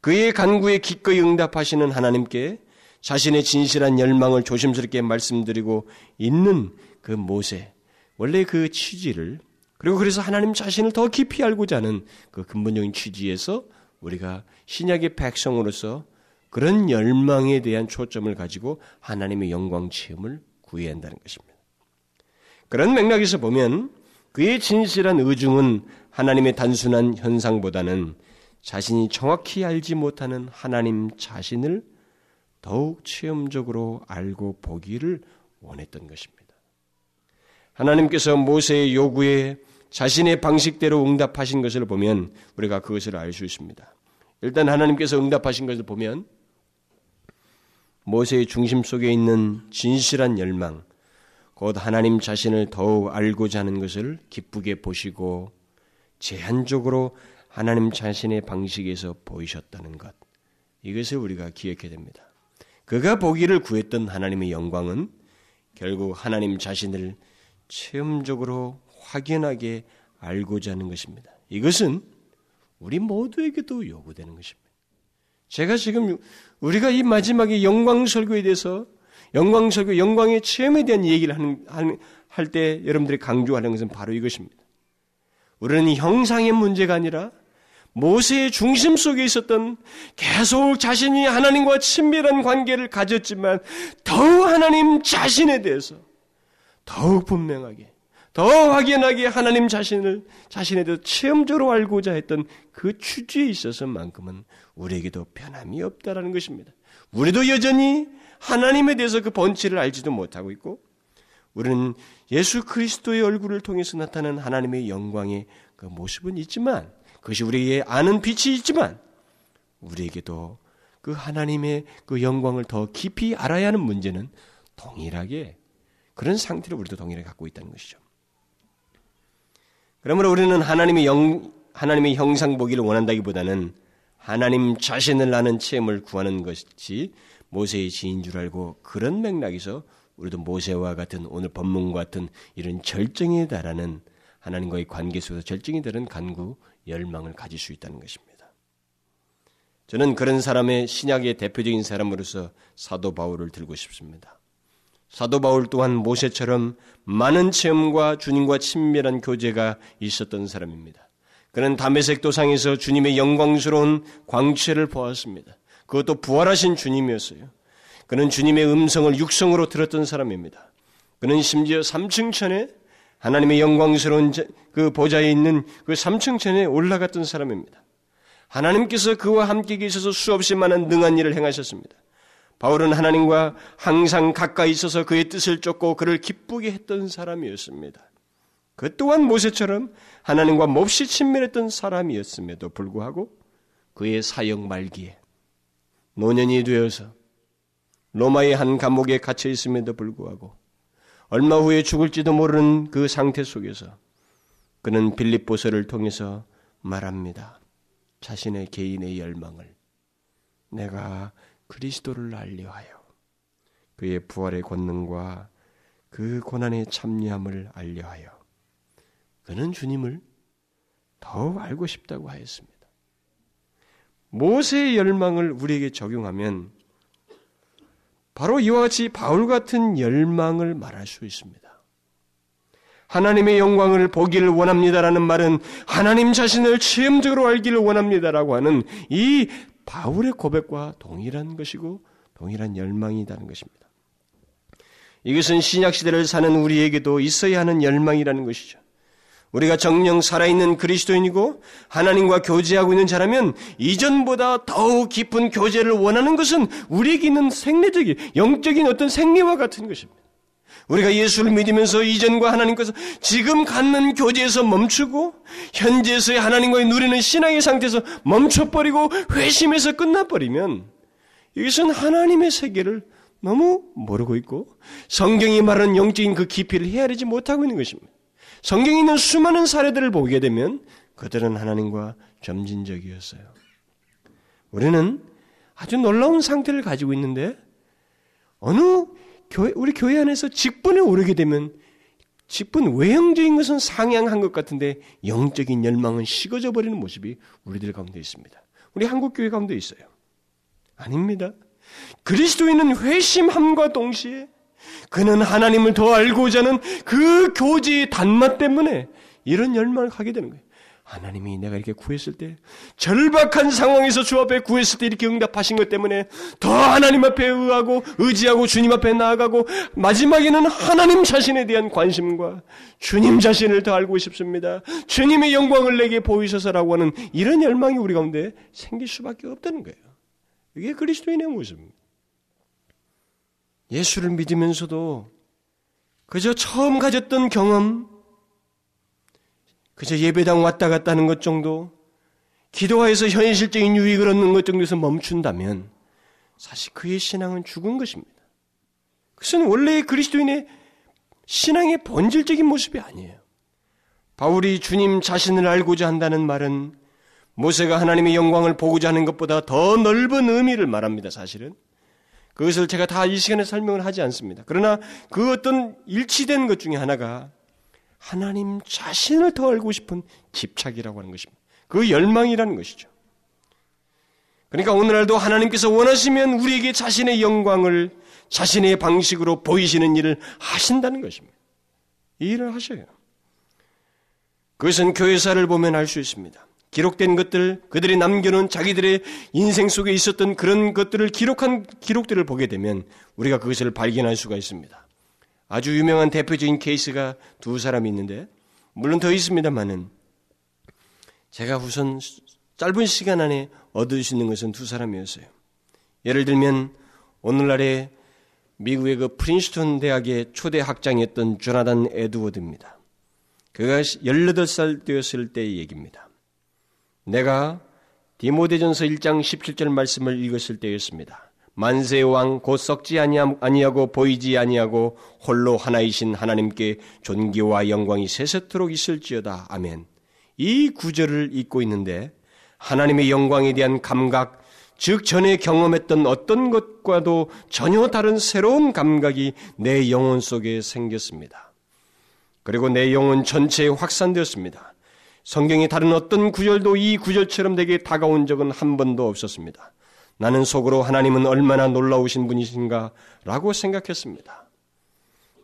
그의 간구에 기꺼이 응답하시는 하나님께 자신의 진실한 열망을 조심스럽게 말씀드리고 있는 그 모세, 원래 그 취지를 그리고 그래서 하나님 자신을 더 깊이 알고자 하는 그 근본적인 취지에서 우리가 신약의 백성으로서 그런 열망에 대한 초점을 가지고 하나님의 영광 체험을 구해야 한다는 것입니다. 그런 맥락에서 보면 그의 진실한 의중은 하나님의 단순한 현상보다는 자신이 정확히 알지 못하는 하나님 자신을 더욱 체험적으로 알고 보기를 원했던 것입니다. 하나님께서 모세의 요구에 자신의 방식대로 응답하신 것을 보면 우리가 그것을 알 수 있습니다. 일단 하나님께서 응답하신 것을 보면 모세의 중심 속에 있는 진실한 열망, 곧 하나님 자신을 더욱 알고자 하는 것을 기쁘게 보시고 제한적으로 하나님 자신의 방식에서 보이셨다는 것. 이것을 우리가 기억해야 됩니다. 그가 보기를 구했던 하나님의 영광은 결국 하나님 자신을 체험적으로 확연하게 알고자 하는 것입니다. 이것은 우리 모두에게도 요구되는 것입니다. 제가 지금 우리가 이 마지막에 영광 설교에 대해서 영광 설교, 영광의 체험에 대한 얘기를 하는, 할 때 여러분들이 강조하는 것은 바로 이것입니다. 우리는 형상의 문제가 아니라 모세의 중심 속에 있었던 계속 자신이 하나님과 친밀한 관계를 가졌지만 더욱 하나님 자신에 대해서 더욱 분명하게 더 확연하게 하나님 자신을 자신에 대해서 체험적으로 알고자 했던 그 취지에 있어서만큼은 우리에게도 변함이 없다라는 것입니다. 우리도 여전히 하나님에 대해서 그 본질을 알지도 못하고 있고 우리는 예수 그리스도의 얼굴을 통해서 나타나는 하나님의 영광의 그 모습은 있지만 그것이 우리에게 아는 빛이 있지만 우리에게도 그 하나님의 그 영광을 더 깊이 알아야 하는 문제는 동일하게 그런 상태를 우리도 동일하게 갖고 있다는 것이죠. 그러므로 우리는 하나님의 영, 하나님의 형상 보기를 원한다기보다는 하나님 자신을 아는 체험을 구하는 것이 모세의 지인 줄 알고 그런 맥락에서 우리도 모세와 같은 오늘 법문과 같은 이런 절정에 달하는 하나님과의 관계 속에서 절정에 달한 간구, 열망을 가질 수 있다는 것입니다. 저는 그런 사람의 신약의 대표적인 사람으로서 사도 바울을 들고 싶습니다. 사도 바울 또한 모세처럼 많은 체험과 주님과 친밀한 교제가 있었던 사람입니다. 그는 담에색 도상에서 주님의 영광스러운 광채를 보았습니다. 그것도 부활하신 주님이었어요. 그는 주님의 음성을 육성으로 들었던 사람입니다. 그는 심지어 삼층천에 하나님의 영광스러운 그 보좌에 있는 그 삼층천에 올라갔던 사람입니다. 하나님께서 그와 함께 계셔서 수없이 많은 능한 일을 행하셨습니다. 바울은 하나님과 항상 가까이 있어서 그의 뜻을 쫓고 그를 기쁘게 했던 사람이었습니다. 그 또한 모세처럼 하나님과 몹시 친밀했던 사람이었음에도 불구하고 그의 사역 말기에 노년이 되어서 로마의 한 감옥에 갇혀 있음에도 불구하고 얼마 후에 죽을지도 모르는 그 상태 속에서 그는 빌립보서를 통해서 말합니다. 자신의 개인의 열망을 내가 그리스도를 알려하여 그의 부활의 권능과 그 고난의 참여함을 알려하여 그는 주님을 더욱 알고 싶다고 하였습니다. 모세의 열망을 우리에게 적용하면 바로 이와 같이 바울 같은 열망을 말할 수 있습니다. 하나님의 영광을 보기를 원합니다라는 말은 하나님 자신을 체험적으로 알기를 원합니다라고 하는 이 바울의 고백과 동일한 것이고 동일한 열망이라는 것입니다. 이것은 신약 시대를 사는 우리에게도 있어야 하는 열망이라는 것이죠. 우리가 정령 살아있는 그리스도인이고 하나님과 교제하고 있는 자라면 이전보다 더욱 깊은 교제를 원하는 것은 우리에게 있는 생리적인 영적인 어떤 생리와 같은 것입니다. 우리가 예수를 믿으면서 이전과 하나님께서 지금 갖는 교제에서 멈추고 현재에서의 하나님과의 누리는 신앙의 상태에서 멈춰버리고 회심해서 끝나버리면 이것은 하나님의 세계를 너무 모르고 있고 성경이 말하는 영적인 그 깊이를 헤아리지 못하고 있는 것입니다. 성경에 있는 수많은 사례들을 보게 되면 그들은 하나님과 점진적이었어요. 우리는 아주 놀라운 상태를 가지고 있는데 어느 교회, 우리 교회 안에서 직분에 오르게 되면 직분 외형적인 것은 상향한 것 같은데 영적인 열망은 식어져 버리는 모습이 우리들 가운데 있습니다. 우리 한국 교회 가운데 있어요. 아닙니다. 그리스도인은 회심함과 동시에 그는 하나님을 더 알고자 하는 그 교제의 단맛 때문에 이런 열망을 하게 되는 거예요. 하나님이 내가 이렇게 구했을 때 절박한 상황에서 주 앞에 구했을 때 이렇게 응답하신 것 때문에 더 하나님 앞에 의하고 의지하고 주님 앞에 나아가고 마지막에는 하나님 자신에 대한 관심과 주님 자신을 더 알고 싶습니다. 주님의 영광을 내게 보이셔서라고 하는 이런 열망이 우리 가운데 생길 수밖에 없다는 거예요. 이게 그리스도인의 모습입니다. 예수를 믿으면서도 그저 처음 가졌던 경험, 그저 예배당 왔다 갔다 하는 것 정도, 기도하에서 현실적인 유익을 얻는 것 정도에서 멈춘다면 사실 그의 신앙은 죽은 것입니다. 그것은 원래 그리스도인의 신앙의 본질적인 모습이 아니에요. 바울이 주님 자신을 알고자 한다는 말은 모세가 하나님의 영광을 보고자 하는 것보다 더 넓은 의미를 말합니다, 사실은. 그것을 제가 다 이 시간에 설명을 하지 않습니다. 그러나 그 어떤 일치된 것 중에 하나가 하나님 자신을 더 알고 싶은 집착이라고 하는 것입니다. 그 열망이라는 것이죠. 그러니까 오늘날도 하나님께서 원하시면 우리에게 자신의 영광을 자신의 방식으로 보이시는 일을 하신다는 것입니다. 이 일을 하셔요. 그것은 교회사를 보면 알 수 있습니다. 기록된 것들, 그들이 남겨놓은 자기들의 인생 속에 있었던 그런 것들을 기록한 기록들을 보게 되면 우리가 그것을 발견할 수가 있습니다. 아주 유명한 대표적인 케이스가 두 사람이 있는데, 물론 더 있습니다만은, 제가 우선 짧은 시간 안에 얻을 수 있는 것은 두 사람이었어요. 예를 들면, 오늘날의 미국의 그 프린스턴 대학의 초대 학장이었던 조나단 에드워드입니다. 그가 18살 되었을 때의 얘기입니다. 내가 디모데전서 1장 17절 말씀을 읽었을 때였습니다. 만세 왕곧 썩지 아니하고 보이지 아니하고 홀로 하나이신 하나님께 존귀와 영광이 세세토록 있을지어다. 아멘. 이 구절을 읽고 있는데 하나님의 영광에 대한 감각, 즉 전에 경험했던 어떤 것과도 전혀 다른 새로운 감각이 내 영혼 속에 생겼습니다. 그리고 내 영혼 전체에 확산되었습니다. 성경의 다른 어떤 구절도 이 구절처럼 내게 다가온 적은 한 번도 없었습니다. 나는 속으로 하나님은 얼마나 놀라우신 분이신가 라고 생각했습니다.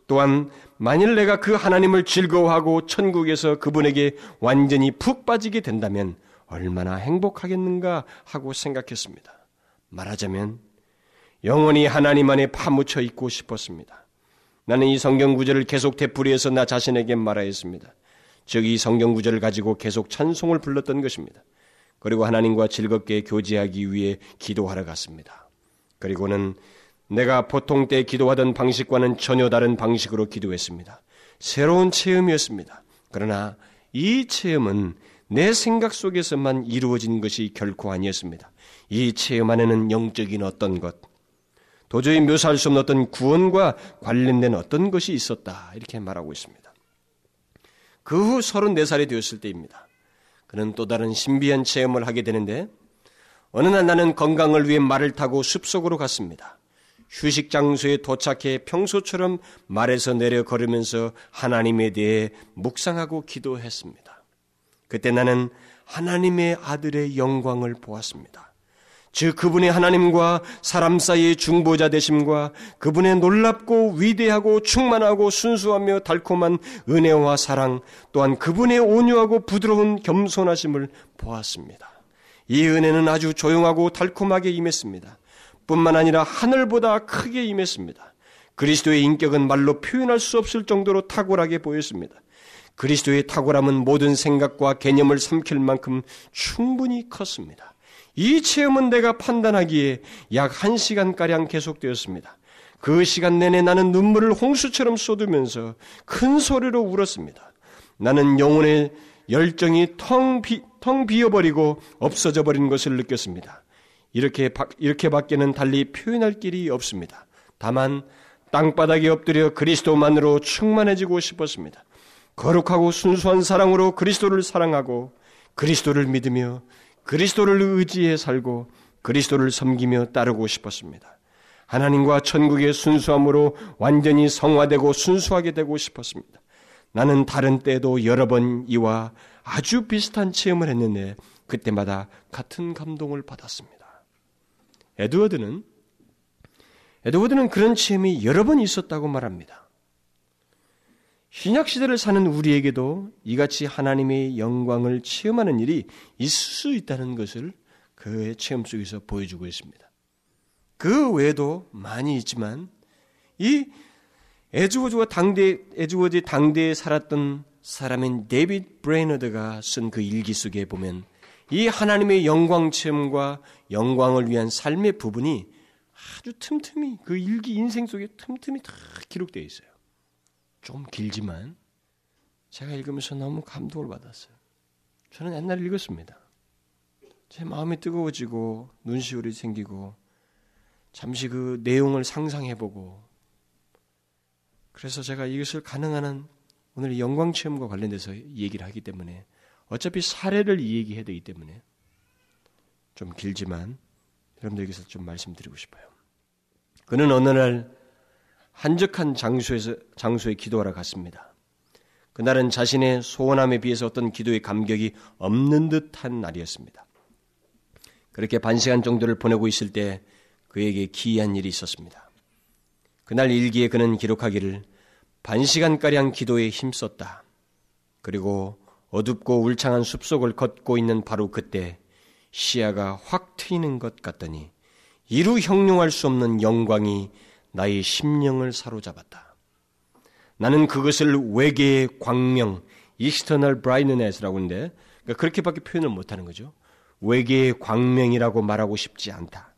또한 만일 내가 그 하나님을 즐거워하고 천국에서 그분에게 완전히 푹 빠지게 된다면 얼마나 행복하겠는가 하고 생각했습니다. 말하자면 영원히 하나님 안에 파묻혀 있고 싶었습니다. 나는 이 성경 구절을 계속 되풀이해서 나 자신에게 말하였습니다. 즉 이 성경 구절을 가지고 계속 찬송을 불렀던 것입니다. 그리고 하나님과 즐겁게 교제하기 위해 기도하러 갔습니다. 그리고는 내가 보통 때 기도하던 방식과는 전혀 다른 방식으로 기도했습니다. 새로운 체험이었습니다. 그러나 이 체험은 내 생각 속에서만 이루어진 것이 결코 아니었습니다. 이 체험 안에는 영적인 어떤 것, 도저히 묘사할 수 없는 어떤 구원과 관련된 어떤 것이 있었다. 이렇게 말하고 있습니다. 그 후 34살이 되었을 때입니다. 그는 또 다른 신비한 체험을 하게 되는데 어느 날 나는 건강을 위해 말을 타고 숲속으로 갔습니다. 휴식 장소에 도착해 평소처럼 말에서 내려 걸으면서 하나님에 대해 묵상하고 기도했습니다. 그때 나는 하나님의 아들의 영광을 보았습니다. 즉 그분의 하나님과 사람 사이의 중보자 되심과 그분의 놀랍고 위대하고 충만하고 순수하며 달콤한 은혜와 사랑 또한 그분의 온유하고 부드러운 겸손하심을 보았습니다. 이 은혜는 아주 조용하고 달콤하게 임했습니다. 뿐만 아니라 하늘보다 크게 임했습니다. 그리스도의 인격은 말로 표현할 수 없을 정도로 탁월하게 보였습니다. 그리스도의 탁월함은 모든 생각과 개념을 삼킬 만큼 충분히 컸습니다. 이 체험은 내가 판단하기에 약 1시간가량 계속되었습니다. 그 시간 내내 나는 눈물을 홍수처럼 쏟으면서 큰 소리로 울었습니다. 나는 영혼의 열정이 텅, 비, 텅 비어버리고 없어져 버린 것을 느꼈습니다. 이렇게, 이렇게 밖에는 달리 표현할 길이 없습니다. 다만 땅바닥에 엎드려 그리스도만으로 충만해지고 싶었습니다. 거룩하고 순수한 사랑으로 그리스도를 사랑하고 그리스도를 믿으며 그리스도를 의지해 살고 그리스도를 섬기며 따르고 싶었습니다. 하나님과 천국의 순수함으로 완전히 성화되고 순수하게 되고 싶었습니다. 나는 다른 때도 여러 번 이와 아주 비슷한 체험을 했는데 그때마다 같은 감동을 받았습니다. 에드워드는 에드워드는 그런 체험이 여러 번 있었다고 말합니다. 신약 시대를 사는 우리에게도 이같이 하나님의 영광을 체험하는 일이 있을 수 있다는 것을 그의 체험 속에서 보여주고 있습니다. 그 외에도 많이 있지만 이 에드워즈와 당대 에드워즈 당대에 살았던 사람인 데이빗 브레이너드가 쓴 그 일기 속에 보면 이 하나님의 영광 체험과 영광을 위한 삶의 부분이 아주 틈틈이 그 일기 인생 속에 틈틈이 다 기록되어 있어요. 좀 길지만 제가 읽으면서 너무 감동을 받았어요. 저는 옛날에 읽었습니다. 제 마음이 뜨거워지고 눈시울이 생기고 잠시 그 내용을 상상해보고 그래서 제가 이것을 가능한 한 오늘 영광 체험과 관련돼서 얘기를 하기 때문에 어차피 사례를 얘기해야 되기 때문에 좀 길지만 여러분들에게서 좀 말씀드리고 싶어요. 그는 어느 날 한적한 장소에서 장소에 기도하러 갔습니다. 그날은 자신의 소원함에 비해서 어떤 기도의 감격이 없는 듯한 날이었습니다. 그렇게 반 시간 정도를 보내고 있을 때 그에게 기이한 일이 있었습니다. 그날 일기에 그는 기록하기를 반 시간가량 기도에 힘썼다. 그리고 어둡고 울창한 숲속을 걷고 있는 바로 그때 시야가 확 트이는 것 같더니 이루 형용할 수 없는 영광이 나의 심령을 사로잡았다. 나는 그것을 외계의 광명, external brightness라고 하는데 그러니까 그렇게밖에 표현을 못하는 거죠. 외계의 광명이라고 말하고 싶지 않다.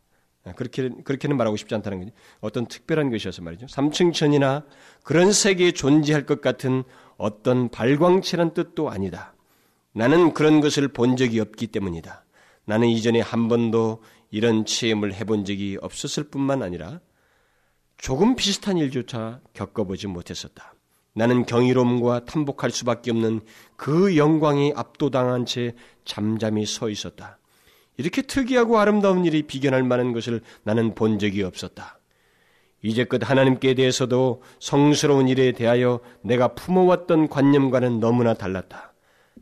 그렇게, 그렇게는 말하고 싶지 않다는 거죠. 어떤 특별한 것이어서 말이죠. 삼층천이나 그런 세계에 존재할 것 같은 어떤 발광체란 뜻도 아니다. 나는 그런 것을 본 적이 없기 때문이다. 나는 이전에 한 번도 이런 체험을 해본 적이 없었을 뿐만 아니라 조금 비슷한 일조차 겪어보지 못했었다. 나는 경이로움과 탐복할 수밖에 없는 그 영광이 압도당한 채 잠잠히 서 있었다. 이렇게 특이하고 아름다운 일이 비견할 만한 것을 나는 본 적이 없었다. 이제껏 하나님께 대해서도 성스러운 일에 대하여 내가 품어왔던 관념과는 너무나 달랐다.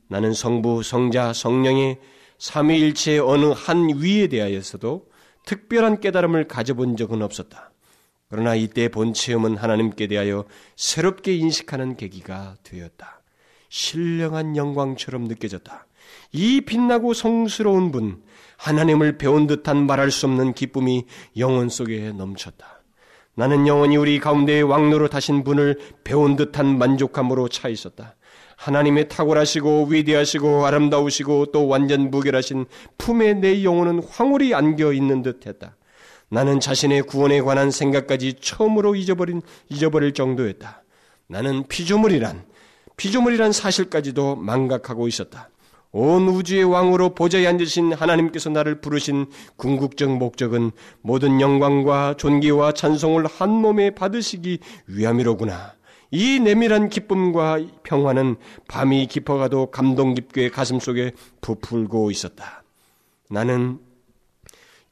나는 성부, 성자, 성령의 삼위일체의 어느 한 위에 대하여서도 특별한 깨달음을 가져본 적은 없었다. 그러나 이때 본 체험은 하나님께 대하여 새롭게 인식하는 계기가 되었다. 신령한 영광처럼 느껴졌다. 이 빛나고 성스러운 분, 하나님을 배운 듯한 말할 수 없는 기쁨이 영혼 속에 넘쳤다. 나는 영원히 우리 가운데에 왕로로 타신 분을 배운 듯한 만족함으로 차 있었다. 하나님의 탁월하시고 위대하시고 아름다우시고 또 완전 무결하신 품에 내 영혼은 황홀히 안겨 있는 듯했다. 나는 자신의 구원에 관한 생각까지 처음으로 잊어버린 잊어버릴 정도였다. 나는 피조물이란 피조물이란 사실까지도 망각하고 있었다. 온 우주의 왕으로 보좌에 앉으신 하나님께서 나를 부르신 궁극적 목적은 모든 영광과 존귀와 찬송을 한 몸에 받으시기 위함이로구나. 이 내밀한 기쁨과 평화는 밤이 깊어가도 감동 깊게 가슴 속에 부풀고 있었다. 나는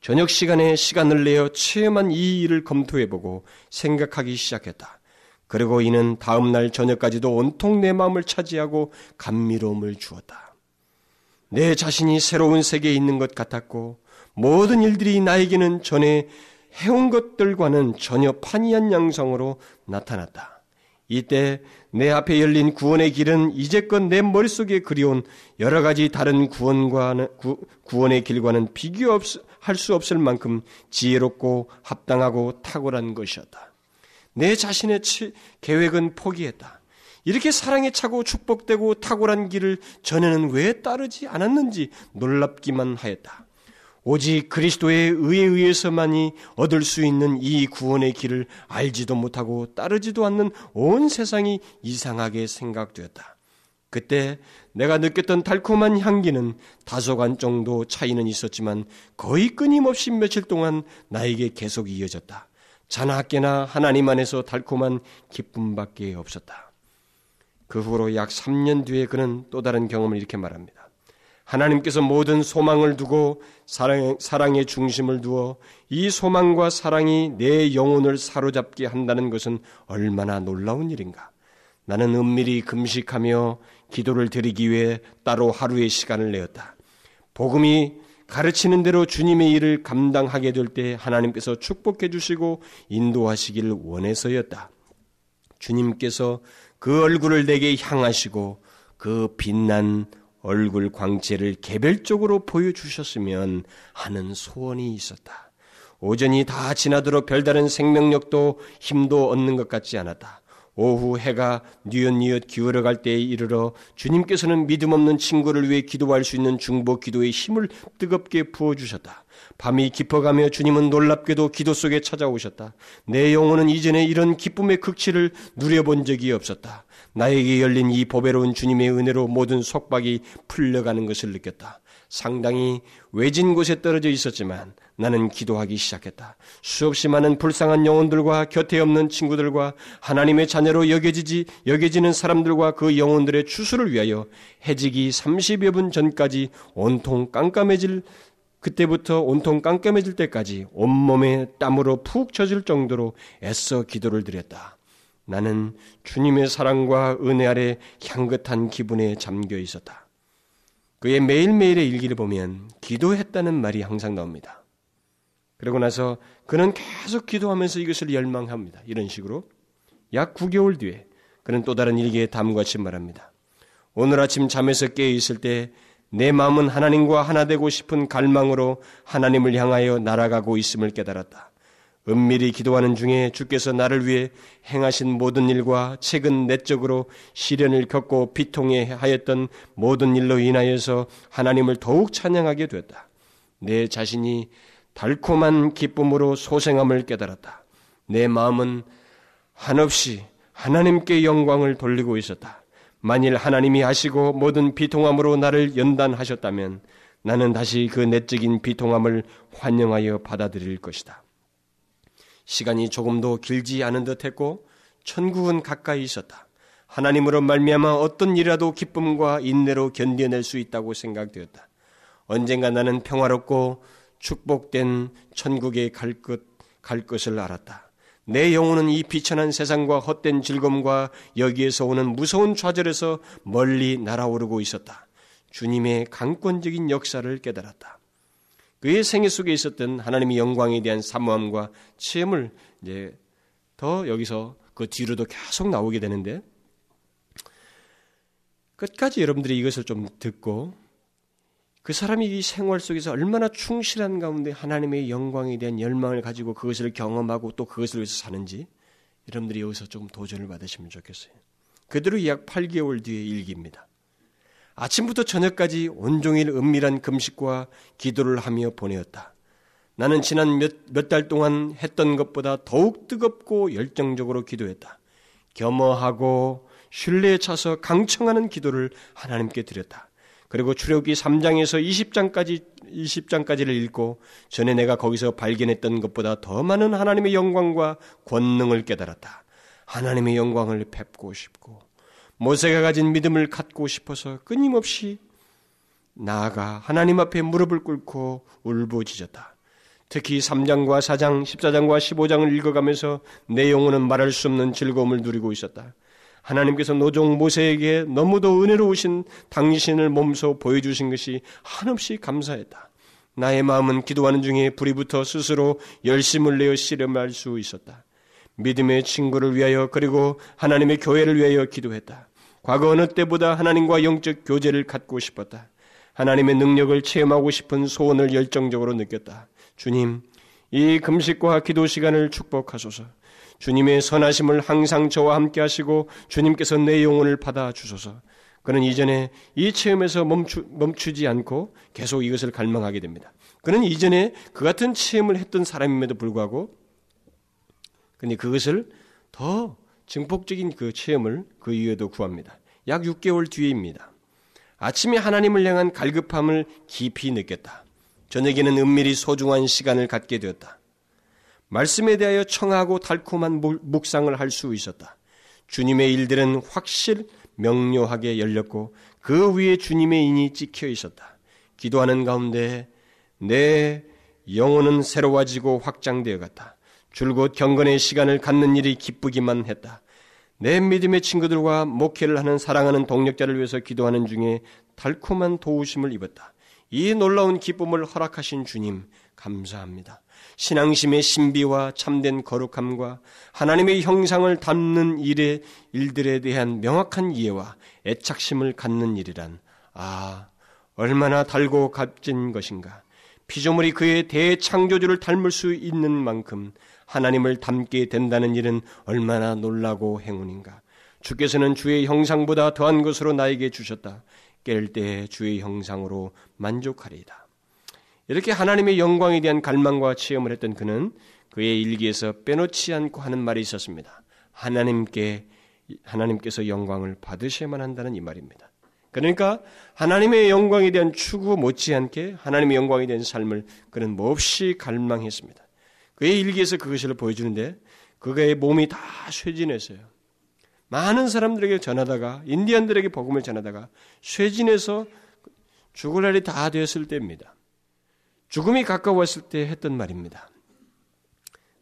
저녁 시간에 시간을 내어 체험한 이 일을 검토해보고 생각하기 시작했다. 그리고 이는 다음날 저녁까지도 온통 내 마음을 차지하고 감미로움을 주었다. 내 자신이 새로운 세계에 있는 것 같았고 모든 일들이 나에게는 전에 해온 것들과는 전혀 판이한 양성으로 나타났다. 이때 내 앞에 열린 구원의 길은 이제껏 내 머릿속에 그리운 여러 가지 다른 구원과 구원의 길과는 비교 할 수 없을 만큼 지혜롭고 합당하고 탁월한 것이었다. 내 자신의 계획은 포기했다. 이렇게 사랑에 차고 축복되고 탁월한 길을 전에는 왜 따르지 않았는지 놀랍기만 하였다. 오직 그리스도의 의에 의해서만이 얻을 수 있는 이 구원의 길을 알지도 못하고 따르지도 않는 온 세상이 이상하게 생각되었다. 그때 내가 느꼈던 달콤한 향기는 다소간 정도 차이는 있었지만 거의 끊임없이 며칠 동안 나에게 계속 이어졌다. 자나깨나 하나님 안에서 달콤한 기쁨밖에 없었다. 그 후로 약 3년 뒤에 그는 또 다른 경험을 이렇게 말합니다. 하나님께서 모든 소망을 두고 사랑, 사랑의 중심을 두어 이 소망과 사랑이 내 영혼을 사로잡게 한다는 것은 얼마나 놀라운 일인가. 나는 은밀히 금식하며 기도를 드리기 위해 따로 하루의 시간을 내었다. 복음이 가르치는 대로 주님의 일을 감당하게 될 때 하나님께서 축복해 주시고 인도하시기를 원해서였다. 주님께서 그 얼굴을 내게 향하시고 그 빛난 얼굴 광채를 개별적으로 보여주셨으면 하는 소원이 있었다. 오전이 다 지나도록 별다른 생명력도 힘도 얻는 것 같지 않았다. 오후 해가 뉘엿뉘엿 기울어갈 때에 이르러 주님께서는 믿음 없는 친구를 위해 기도할 수 있는 중보 기도의 힘을 뜨겁게 부어주셨다. 밤이 깊어가며 주님은 놀랍게도 기도 속에 찾아오셨다. 내 영혼은 이전에 이런 기쁨의 극치를 누려본 적이 없었다. 나에게 열린 이 보배로운 주님의 은혜로 모든 속박이 풀려가는 것을 느꼈다. 상당히 외진 곳에 떨어져 있었지만 나는 기도하기 시작했다. 수없이 많은 불쌍한 영혼들과 곁에 없는 친구들과 하나님의 자녀로 여겨지지 여겨지는 사람들과 그 영혼들의 추수를 위하여 해지기 30여 분 전까지 온통 깜깜해질 그때부터 온통 깜깜해질 때까지 온몸에 땀으로 푹 젖을 정도로 애써 기도를 드렸다. 나는 주님의 사랑과 은혜 아래 향긋한 기분에 잠겨 있었다. 그의 매일매일의 일기를 보면 기도했다는 말이 항상 나옵니다. 그러고 나서 그는 계속 기도하면서 이것을 열망합니다. 이런 식으로 약 9개월 뒤에 그는 또 다른 일기에 다음과 같이 말합니다. 오늘 아침 잠에서 깨어 있을 때 내 마음은 하나님과 하나 되고 싶은 갈망으로 하나님을 향하여 날아가고 있음을 깨달았다. 은밀히 기도하는 중에 주께서 나를 위해 행하신 모든 일과 최근 내적으로 시련을 겪고 비통해 하였던 모든 일로 인하여서 하나님을 더욱 찬양하게 되었다. 내 자신이 달콤한 기쁨으로 소생함을 깨달았다. 내 마음은 한없이 하나님께 영광을 돌리고 있었다. 만일 하나님이 하시고 모든 비통함으로 나를 연단하셨다면 나는 다시 그 내적인 비통함을 환영하여 받아들일 것이다. 시간이 조금도 길지 않은 듯했고 천국은 가까이 있었다. 하나님으로 말미암아 어떤 일이라도 기쁨과 인내로 견뎌낼 수 있다고 생각되었다. 언젠가 나는 평화롭고 축복된 천국에 갈 것, 갈 것을 알았다. 내 영혼은 이 비천한 세상과 헛된 즐거움과 여기에서 오는 무서운 좌절에서 멀리 날아오르고 있었다. 주님의 강권적인 역사를 깨달았다. 그의 생애 속에 있었던 하나님의 영광에 대한 사모함과 체험을 이제 더 여기서 그 뒤로도 계속 나오게 되는데 끝까지 여러분들이 이것을 좀 듣고 그 사람이 이 생활 속에서 얼마나 충실한 가운데 하나님의 영광에 대한 열망을 가지고 그것을 경험하고 또 그것을 위해서 사는지 여러분들이 여기서 좀 도전을 받으시면 좋겠어요. 그대로 약 8개월 뒤의 일기입니다. 아침부터 저녁까지 온종일 은밀한 금식과 기도를 하며 보내었다. 나는 지난 몇, 몇달 동안 했던 것보다 더욱 뜨겁고 열정적으로 기도했다. 겸허하고 신뢰에 차서 강청하는 기도를 하나님께 드렸다. 그리고 출애굽기 3장에서 20장까지 20장까지를 읽고 전에 내가 거기서 발견했던 것보다 더 많은 하나님의 영광과 권능을 깨달았다. 하나님의 영광을 뵙고 싶고 모세가 가진 믿음을 갖고 싶어서 끊임없이 나아가 하나님 앞에 무릎을 꿇고 울부짖었다. 특히 3장과 4장, 14장과 15장을 읽어가면서 내 영혼은 말할 수 없는 즐거움을 누리고 있었다. 하나님께서 노종 모세에게 너무도 은혜로우신 당신을 몸소 보여주신 것이 한없이 감사했다. 나의 마음은 기도하는 중에 불이 붙어 스스로 열심을 내어 씨름할 수 있었다. 믿음의 친구를 위하여 그리고 하나님의 교회를 위하여 기도했다. 과거 어느 때보다 하나님과 영적 교제를 갖고 싶었다. 하나님의 능력을 체험하고 싶은 소원을 열정적으로 느꼈다. 주님, 이 금식과 기도 시간을 축복하소서. 주님의 선하심을 항상 저와 함께 하시고 주님께서 내 영혼을 받아 주소서. 그는 이전에 이 체험에서 멈추, 멈추지 않고 계속 이것을 갈망하게 됩니다. 그는 이전에 그 같은 체험을 했던 사람임에도 불구하고 근데 그것을 더 증폭적인 그 체험을 그 이후에도 구합니다. 약 6개월 뒤입니다. 아침에 하나님을 향한 갈급함을 깊이 느꼈다. 저녁에는 은밀히 소중한 시간을 갖게 되었다. 말씀에 대하여 청하고 달콤한 묵상을 할 수 있었다. 주님의 일들은 확실 명료하게 열렸고 그 위에 주님의 인이 찍혀 있었다. 기도하는 가운데 내 영혼은 새로워지고 확장되어 갔다. 줄곧 경건의 시간을 갖는 일이 기쁘기만 했다. 내 믿음의 친구들과 목회를 하는 사랑하는 동력자를 위해서 기도하는 중에 달콤한 도우심을 입었다. 이 놀라운 기쁨을 허락하신 주님 감사합니다. 신앙심의 신비와 참된 거룩함과 하나님의 형상을 담는 일의 일들에 대한 명확한 이해와 애착심을 갖는 일이란 아 얼마나 달고 값진 것인가. 피조물이 그의 대창조주를 닮을 수 있는 만큼 하나님을 닮게 된다는 일은 얼마나 놀라고 행운인가. 주께서는 주의 형상보다 더한 것으로 나에게 주셨다. 깰 때 주의 형상으로 만족하리이다. 이렇게 하나님의 영광에 대한 갈망과 체험을 했던 그는 그의 일기에서 빼놓지 않고 하는 말이 있었습니다. 하나님께 하나님께서 영광을 받으셔야만 한다는 이 말입니다. 그러니까 하나님의 영광에 대한 추구 못지않게 하나님의 영광에 대한 삶을 그는 몹시 갈망했습니다. 그의 일기에서 그것을 보여주는데 그의 몸이 다 쇠진했어요. 많은 사람들에게 전하다가 인디언들에게 복음을 전하다가 쇠진해서 죽을 날이 다 되었을 때입니다. 죽음이 가까웠을 때 했던 말입니다.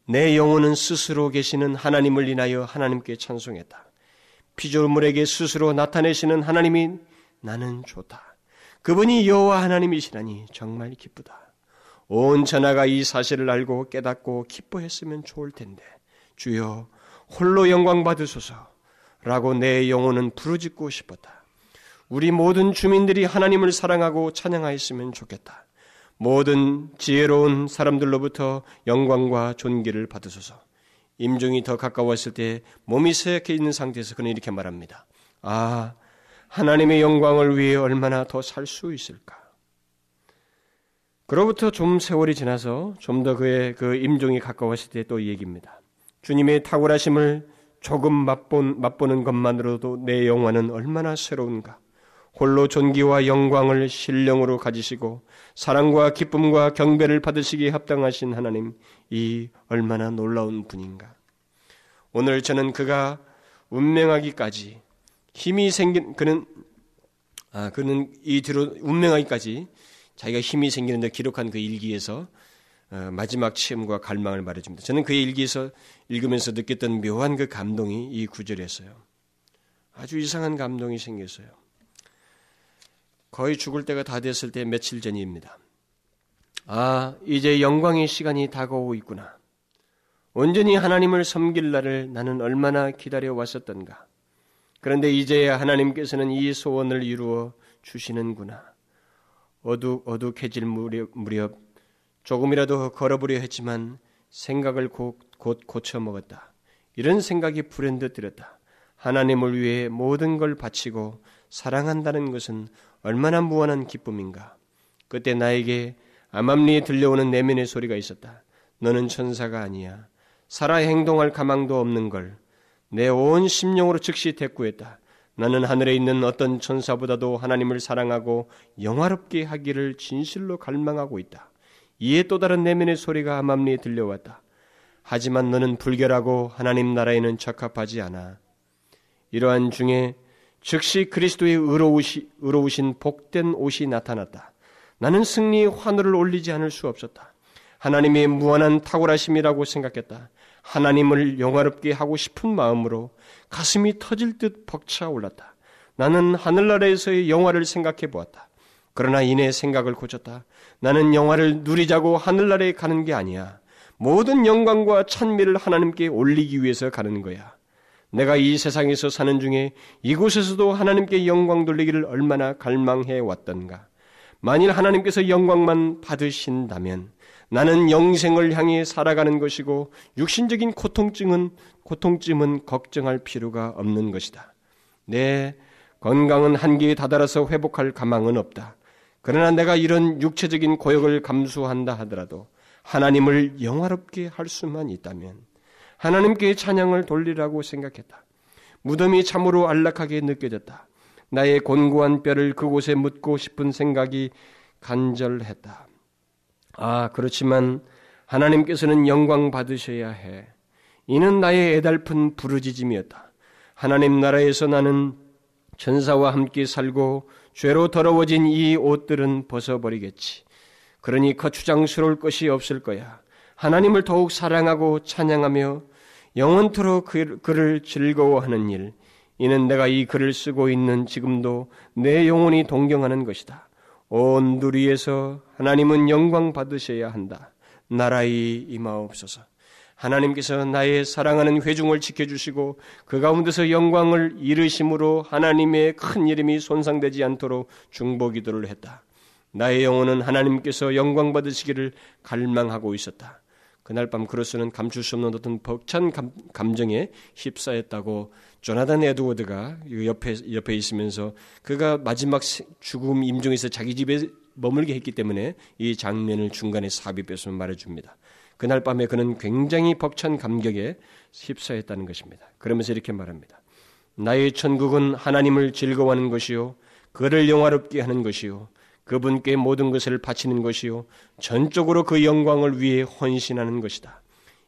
내 영혼은 스스로 계시는 하나님을 인하여 하나님께 찬송했다. 피조물에게 스스로 나타내시는 하나님이 나는 좋다. 그분이 여호와 하나님이시라니 정말 기쁘다. 온 천하가 이 사실을 알고 깨닫고 기뻐했으면 좋을 텐데 주여 홀로 영광 받으소서라고 내 영혼은 부르짖고 싶었다. 우리 모든 주민들이 하나님을 사랑하고 찬양하였으면 좋겠다. 모든 지혜로운 사람들로부터 영광과 존귀를 받으소서. 임종이 더 가까웠을 때 몸이 새약해 있는 상태에서 그는 이렇게 말합니다. 아, 하나님의 영광을 위해 얼마나 더 살 수 있을까? 그로부터 좀 세월이 지나서 좀 더 그의 그 임종이 가까웠을 때 또 얘기입니다. 주님의 탁월하심을 조금 맛본, 맛보는 것만으로도 내 영혼은 얼마나 새로운가. 홀로 존귀와 영광을 신령으로 가지시고 사랑과 기쁨과 경배를 받으시기에 합당하신 하나님, 이 얼마나 놀라운 분인가. 오늘 저는 그가 운명하기까지 힘이 생긴 그는 아 그는 이 뒤로 운명하기까지 자기가 힘이 생기는데 기록한 그 일기에서 어, 마지막 체험과 갈망을 말해줍니다. 저는 그의 일기에서 읽으면서 느꼈던 묘한 그 감동이 이 구절이었어요. 아주 이상한 감동이 생겼어요. 거의 죽을 때가 다 됐을 때 며칠 전입니다. 아, 이제 영광의 시간이 다가오고 있구나. 온전히 하나님을 섬길 날을 나는 얼마나 기다려 왔었던가. 그런데 이제야 하나님께서는 이 소원을 이루어 주시는구나. 어둑 어둑해질 무렵, 무렵 조금이라도 걸어보려 했지만 생각을 곧, 곧 고쳐 먹었다. 이런 생각이 불현듯 들었다. 하나님을 위해 모든 걸 바치고 사랑한다는 것은 얼마나 무한한 기쁨인가. 그때 나에게 암암리에 들려오는 내면의 소리가 있었다. 너는 천사가 아니야. 살아 행동할 가망도 없는 걸. 내 온 심령으로 즉시 대꾸했다. 나는 하늘에 있는 어떤 천사보다도 하나님을 사랑하고 영화롭게 하기를 진실로 갈망하고 있다. 이에 또 다른 내면의 소리가 암암리에 들려왔다. 하지만 너는 불결하고 하나님 나라에는 적합하지 않아. 이러한 중에 즉시 그리스도의 의로우시, 의로우신 복된 옷이 나타났다. 나는 승리의 환호를 올리지 않을 수 없었다. 하나님의 무한한 탁월하심이라고 생각했다. 하나님을 영화롭게 하고 싶은 마음으로 가슴이 터질 듯 벅차 올랐다. 나는 하늘나라에서의 영화를 생각해 보았다. 그러나 이내 생각을 고쳤다. 나는 영화를 누리자고 하늘나라에 가는 게 아니야. 모든 영광과 찬미를 하나님께 올리기 위해서 가는 거야. 내가 이 세상에서 사는 중에 이곳에서도 하나님께 영광 돌리기를 얼마나 갈망해 왔던가. 만일 하나님께서 영광만 받으신다면 나는 영생을 향해 살아가는 것이고 육신적인 고통증은 고통쯤은 걱정할 필요가 없는 것이다. 내 건강은 한계에 다다라서 회복할 가망은 없다. 그러나 내가 이런 육체적인 고역을 감수한다 하더라도 하나님을 영화롭게 할 수만 있다면 하나님께 찬양을 돌리라고 생각했다. 무덤이 참으로 안락하게 느껴졌다. 나의 곤고한 뼈를 그곳에 묻고 싶은 생각이 간절했다. 아, 그렇지만 하나님께서는 영광 받으셔야 해. 이는 나의 애달픈 부르짖음이었다. 하나님 나라에서 나는 천사와 함께 살고 죄로 더러워진 이 옷들은 벗어버리겠지. 그러니 거추장스러울 것이 없을 거야. 하나님을 더욱 사랑하고 찬양하며 영원토록 그, 그를 즐거워하는 일. 이는 내가 이 글을 쓰고 있는 지금도 내 영혼이 동경하는 것이다. 온 누리에서 하나님은 영광 받으셔야 한다. 나라의 임하옵소서. 하나님께서 나의 사랑하는 회중을 지켜주시고 그 가운데서 영광을 이르심으로 하나님의 큰 이름이 손상되지 않도록 중보기도를 했다. 나의 영혼은 하나님께서 영광 받으시기를 갈망하고 있었다. 그날 밤 그로스는 감출 수 없는 어떤 벅찬 감, 정에 휩싸였다고 조나단 에드워드가 옆에 옆에 있으면서 그가 마지막 죽음 임종에서 자기 집에 머물게 했기 때문에 이 장면을 중간에 삽입해서 말해줍니다. 그날 밤에 그는 굉장히 벅찬 감격에 휩싸였다는 것입니다. 그러면서 이렇게 말합니다. 나의 천국은 하나님을 즐거워하는 것이요, 그를 영화롭게 하는 것이요, 그분께 모든 것을 바치는 것이요 전적으로 그 영광을 위해 헌신하는 것이다.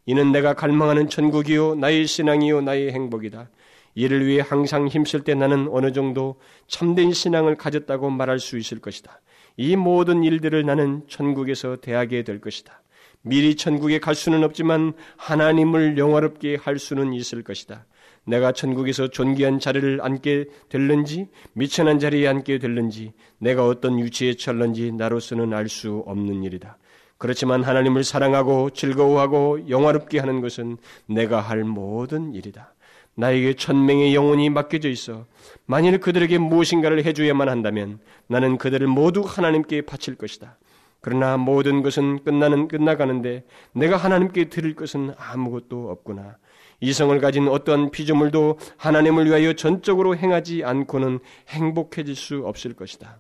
이는 내가 갈망하는 천국이요 나의 신앙이요 나의 행복이다. 이를 위해 항상 힘쓸 때 나는 어느 정도 참된 신앙을 가졌다고 말할 수 있을 것이다. 이 모든 일들을 나는 천국에서 대하게 될 것이다. 미리 천국에 갈 수는 없지만 하나님을 영화롭게 할 수는 있을 것이다. 내가 천국에서 존귀한 자리를 앉게 될는지 미천한 자리에 앉게 될는지 내가 어떤 위치에 처할는지 나로서는 알 수 없는 일이다. 그렇지만 하나님을 사랑하고 즐거워하고 영화롭게 하는 것은 내가 할 모든 일이다. 나에게 천명의 영혼이 맡겨져 있어 만일 그들에게 무엇인가를 해줘야만 한다면 나는 그들을 모두 하나님께 바칠 것이다. 그러나 모든 것은 끝나는 끝나가는데 내가 하나님께 드릴 것은 아무것도 없구나. 이성을 가진 어떠한 피조물도 하나님을 위하여 전적으로 행하지 않고는 행복해질 수 없을 것이다.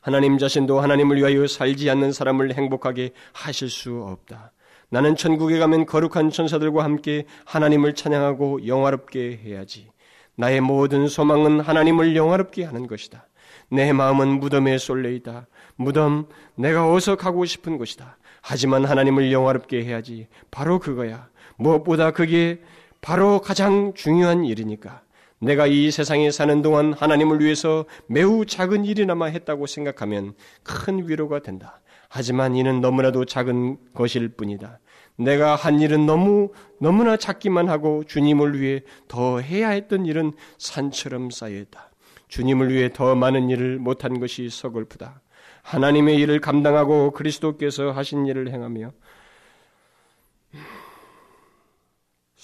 하나님 자신도 하나님을 위하여 살지 않는 사람을 행복하게 하실 수 없다. 나는 천국에 가면 거룩한 천사들과 함께 하나님을 찬양하고 영화롭게 해야지. 나의 모든 소망은 하나님을 영화롭게 하는 것이다. 내 마음은 무덤에 쏠려 있다. 무덤, 내가 어서 가고 싶은 곳이다. 하지만 하나님을 영화롭게 해야지. 바로 그거야. 무엇보다 그게 바로 가장 중요한 일이니까. 내가 이 세상에 사는 동안 하나님을 위해서 매우 작은 일이나마 했다고 생각하면 큰 위로가 된다. 하지만 이는 너무나도 작은 것일 뿐이다. 내가 한 일은 너무, 너무나 작기만 하고 주님을 위해 더 해야 했던 일은 산처럼 쌓여 있다. 주님을 위해 더 많은 일을 못한 것이 서글프다. 하나님의 일을 감당하고 그리스도께서 하신 일을 행하며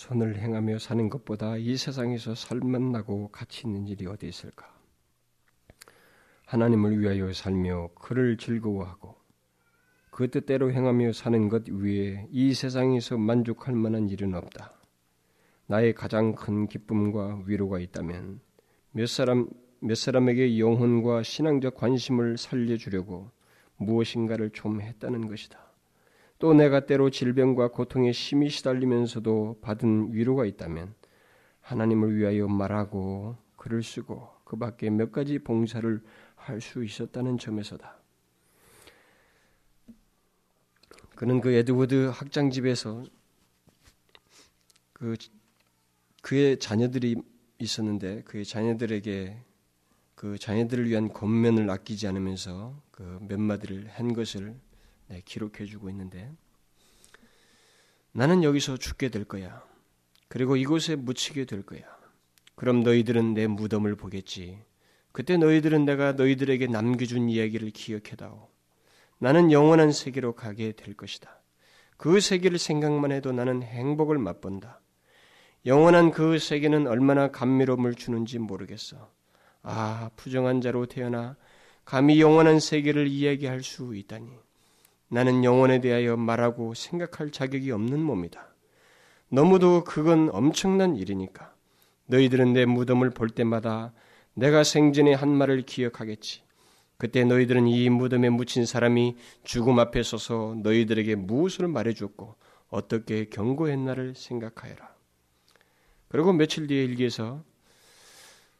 선을 행하며 사는 것보다 이 세상에서 살만나고 가치 있는 일이 어디 있을까? 하나님을 위하여 살며 그를 즐거워하고 그 뜻대로 행하며 사는 것 위에 이 세상에서 만족할 만한 일은 없다. 나의 가장 큰 기쁨과 위로가 있다면 몇 사람 몇 사람에게 영혼과 신앙적 관심을 살려주려고 무엇인가를 좀 했다는 것이다. 또 내가 때로 질병과 고통에 심히 시달리면서도 받은 위로가 있다면 하나님을 위하여 말하고 글을 쓰고 그 밖에 몇 가지 봉사를 할 수 있었다는 점에서다. 그는 그 에드워드 학장 집에서 그 그의 자녀들이 있었는데 그의 자녀들에게 그 자녀들을 위한 권면을 아끼지 않으면서 그 몇 마디를 한 것을 네, 기록해 주고 있는데 나는 여기서 죽게 될 거야. 그리고 이곳에 묻히게 될 거야. 그럼 너희들은 내 무덤을 보겠지. 그때 너희들은 내가 너희들에게 남겨준 이야기를 기억해다오. 나는 영원한 세계로 가게 될 것이다. 그 세계를 생각만 해도 나는 행복을 맛본다. 영원한 그 세계는 얼마나 감미로움을 주는지 모르겠어. 아, 부정한 자로 태어나 감히 영원한 세계를 이야기할 수 있다니. 나는 영혼에 대하여 말하고 생각할 자격이 없는 몸이다. 너무도 그건 엄청난 일이니까. 너희들은 내 무덤을 볼 때마다 내가 생전에 한 말을 기억하겠지. 그때 너희들은 이 무덤에 묻힌 사람이 죽음 앞에 서서 너희들에게 무엇을 말해줬고 어떻게 경고했나를 생각하여라. 그리고 며칠 뒤에 일기에서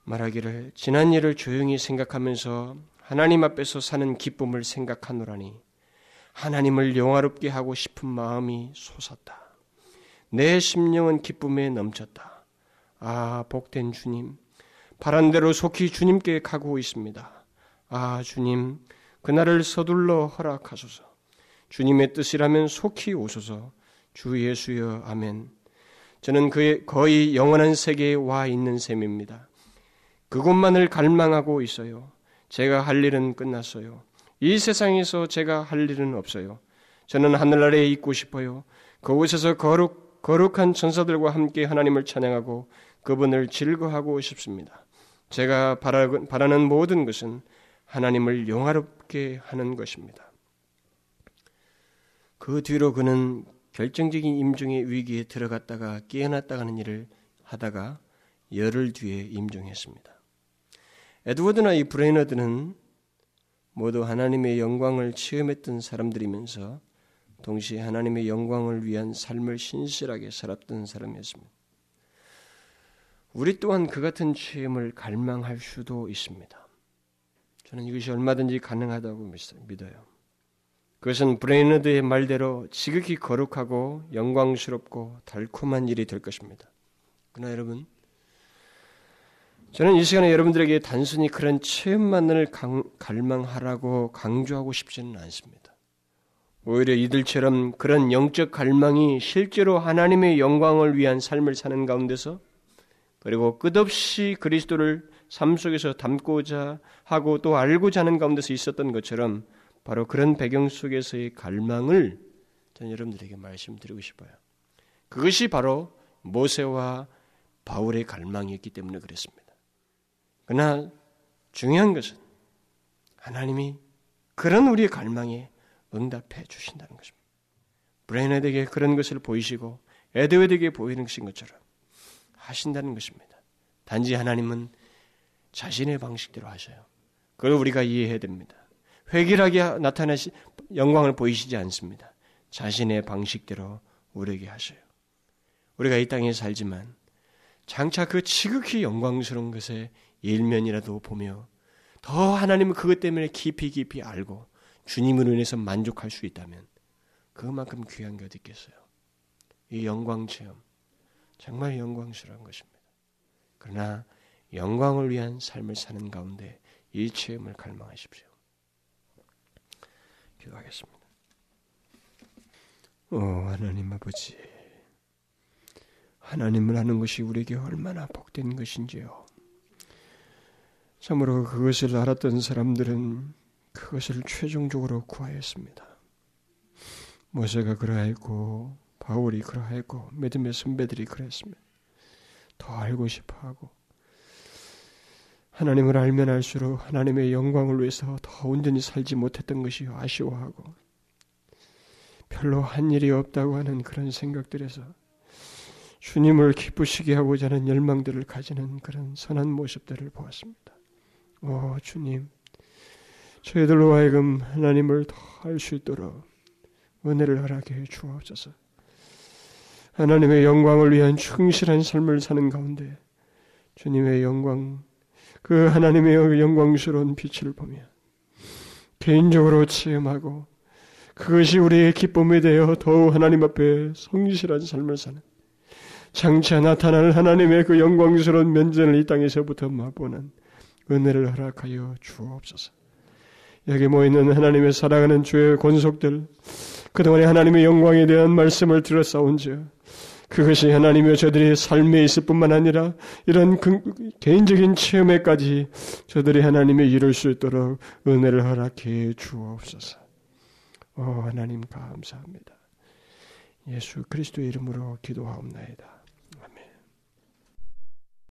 말하기를 지난 일을 조용히 생각하면서 하나님 앞에서 사는 기쁨을 생각하노라니 하나님을 영화롭게 하고 싶은 마음이 솟았다. 내 심령은 기쁨에 넘쳤다. 아, 복된 주님. 바란 대로 속히 주님께 가고 있습니다. 아, 주님. 그날을 서둘러 허락하소서. 주님의 뜻이라면 속히 오소서. 주 예수여, 아멘. 저는 그의 거의 영원한 세계에 와 있는 셈입니다. 그곳만을 갈망하고 있어요. 제가 할 일은 끝났어요. 이 세상에서 제가 할 일은 없어요. 저는 하늘나라에 있고 싶어요. 그곳에서 거룩, 거룩한 천사들과 함께 하나님을 찬양하고 그분을 즐거하고 싶습니다. 제가 바라 는 모든 것은 하나님을 영화롭게 하는 것입니다. 그 뒤로 그는 결정적인 임종의 위기에 들어갔다가 깨어났다가는 일을 하다가 열흘 뒤에 임종했습니다. 에드워드나 이 브레이너드는 모두 하나님의 영광을 체험했던 사람들이면서 동시에 하나님의 영광을 위한 삶을 신실하게 살았던 사람이었습니다. 우리 또한 그 같은 체험을 갈망할 수도 있습니다. 저는 이것이 얼마든지 가능하다고 믿어요. 그것은 브레이너드의 말대로 지극히 거룩하고 영광스럽고 달콤한 일이 될 것입니다. 그러나 여러분, 저는 이 시간에 여러분들에게 단순히 그런 체험만을 강, 갈망하라고 강조하고 싶지는 않습니다. 오히려 이들처럼 그런 영적 갈망이 실제로 하나님의 영광을 위한 삶을 사는 가운데서 그리고 끝없이 그리스도를 삶 속에서 담고자 하고 또 알고자 하는 가운데서 있었던 것처럼 바로 그런 배경 속에서의 갈망을 저는 여러분들에게 말씀드리고 싶어요. 그것이 바로 모세와 바울의 갈망이었기 때문에 그랬습니다. 그러나 중요한 것은 하나님이 그런 우리의 갈망에 응답해 주신다는 것입니다. 브레인에게 그런 것을 보이시고 에드웨드에게 보이는 것처럼 하신다는 것입니다. 단지 하나님은 자신의 방식대로 하셔요. 그걸 우리가 이해해야 됩니다. 획일하게 나타나시 영광을 보이시지 않습니다. 자신의 방식대로 우리에게 하셔요. 우리가 이 땅에 살지만 장차 그 지극히 영광스러운 것의 일면이라도 보며 더 하나님은 그것 때문에 깊이 깊이 알고 주님으로 인해서 만족할 수 있다면 그만큼 귀한 게 어디 있겠어요. 이 영광 체험 정말 영광스러운 것입니다. 그러나 영광을 위한 삶을 사는 가운데 이 체험을 갈망하십시오. 기도하겠습니다. 오 하나님 아버지 하나님을 아는 것이 우리에게 얼마나 복된 것인지요. 참으로 그것을 알았던 사람들은 그것을 최종적으로 구하였습니다. 모세가 그러했고 바울이 그러했고 믿음의 선배들이 그랬습니다. 더 알고 싶어하고 하나님을 알면 알수록 하나님의 영광을 위해서 더 온전히 살지 못했던 것이 아쉬워하고 별로 한 일이 없다고 하는 그런 생각들에서 주님을 기쁘시게 하고자 하는 열망들을 가지는 그런 선한 모습들을 보았습니다. 오 주님, 저희들로 하여금 하나님을 더 알 수 있도록 은혜를 허락해 주옵소서. 하나님의 영광을 위한 충실한 삶을 사는 가운데 주님의 영광, 그 하나님의 영광스러운 빛을 보며 개인적으로 체험하고 그것이 우리의 기쁨이 되어 더욱 하나님 앞에 성실한 삶을 사는 장차 나타날 하나님의 그 영광스러운 면전을 이 땅에서부터 맛보는 은혜를 허락하여 주옵소서. 여기 모이는 하나님의 사랑하는 주의 권속들, 그동안에 하나님의 영광에 대한 말씀을 들었사온즉 그것이 하나님의 저들의 삶에 있을 뿐만 아니라 이런 그 개인적인 체험에까지 저들이 하나님의 이룰 수 있도록 은혜를 허락해 주옵소서. 오 하나님 감사합니다. 예수 그리스도의 이름으로 기도하옵나이다.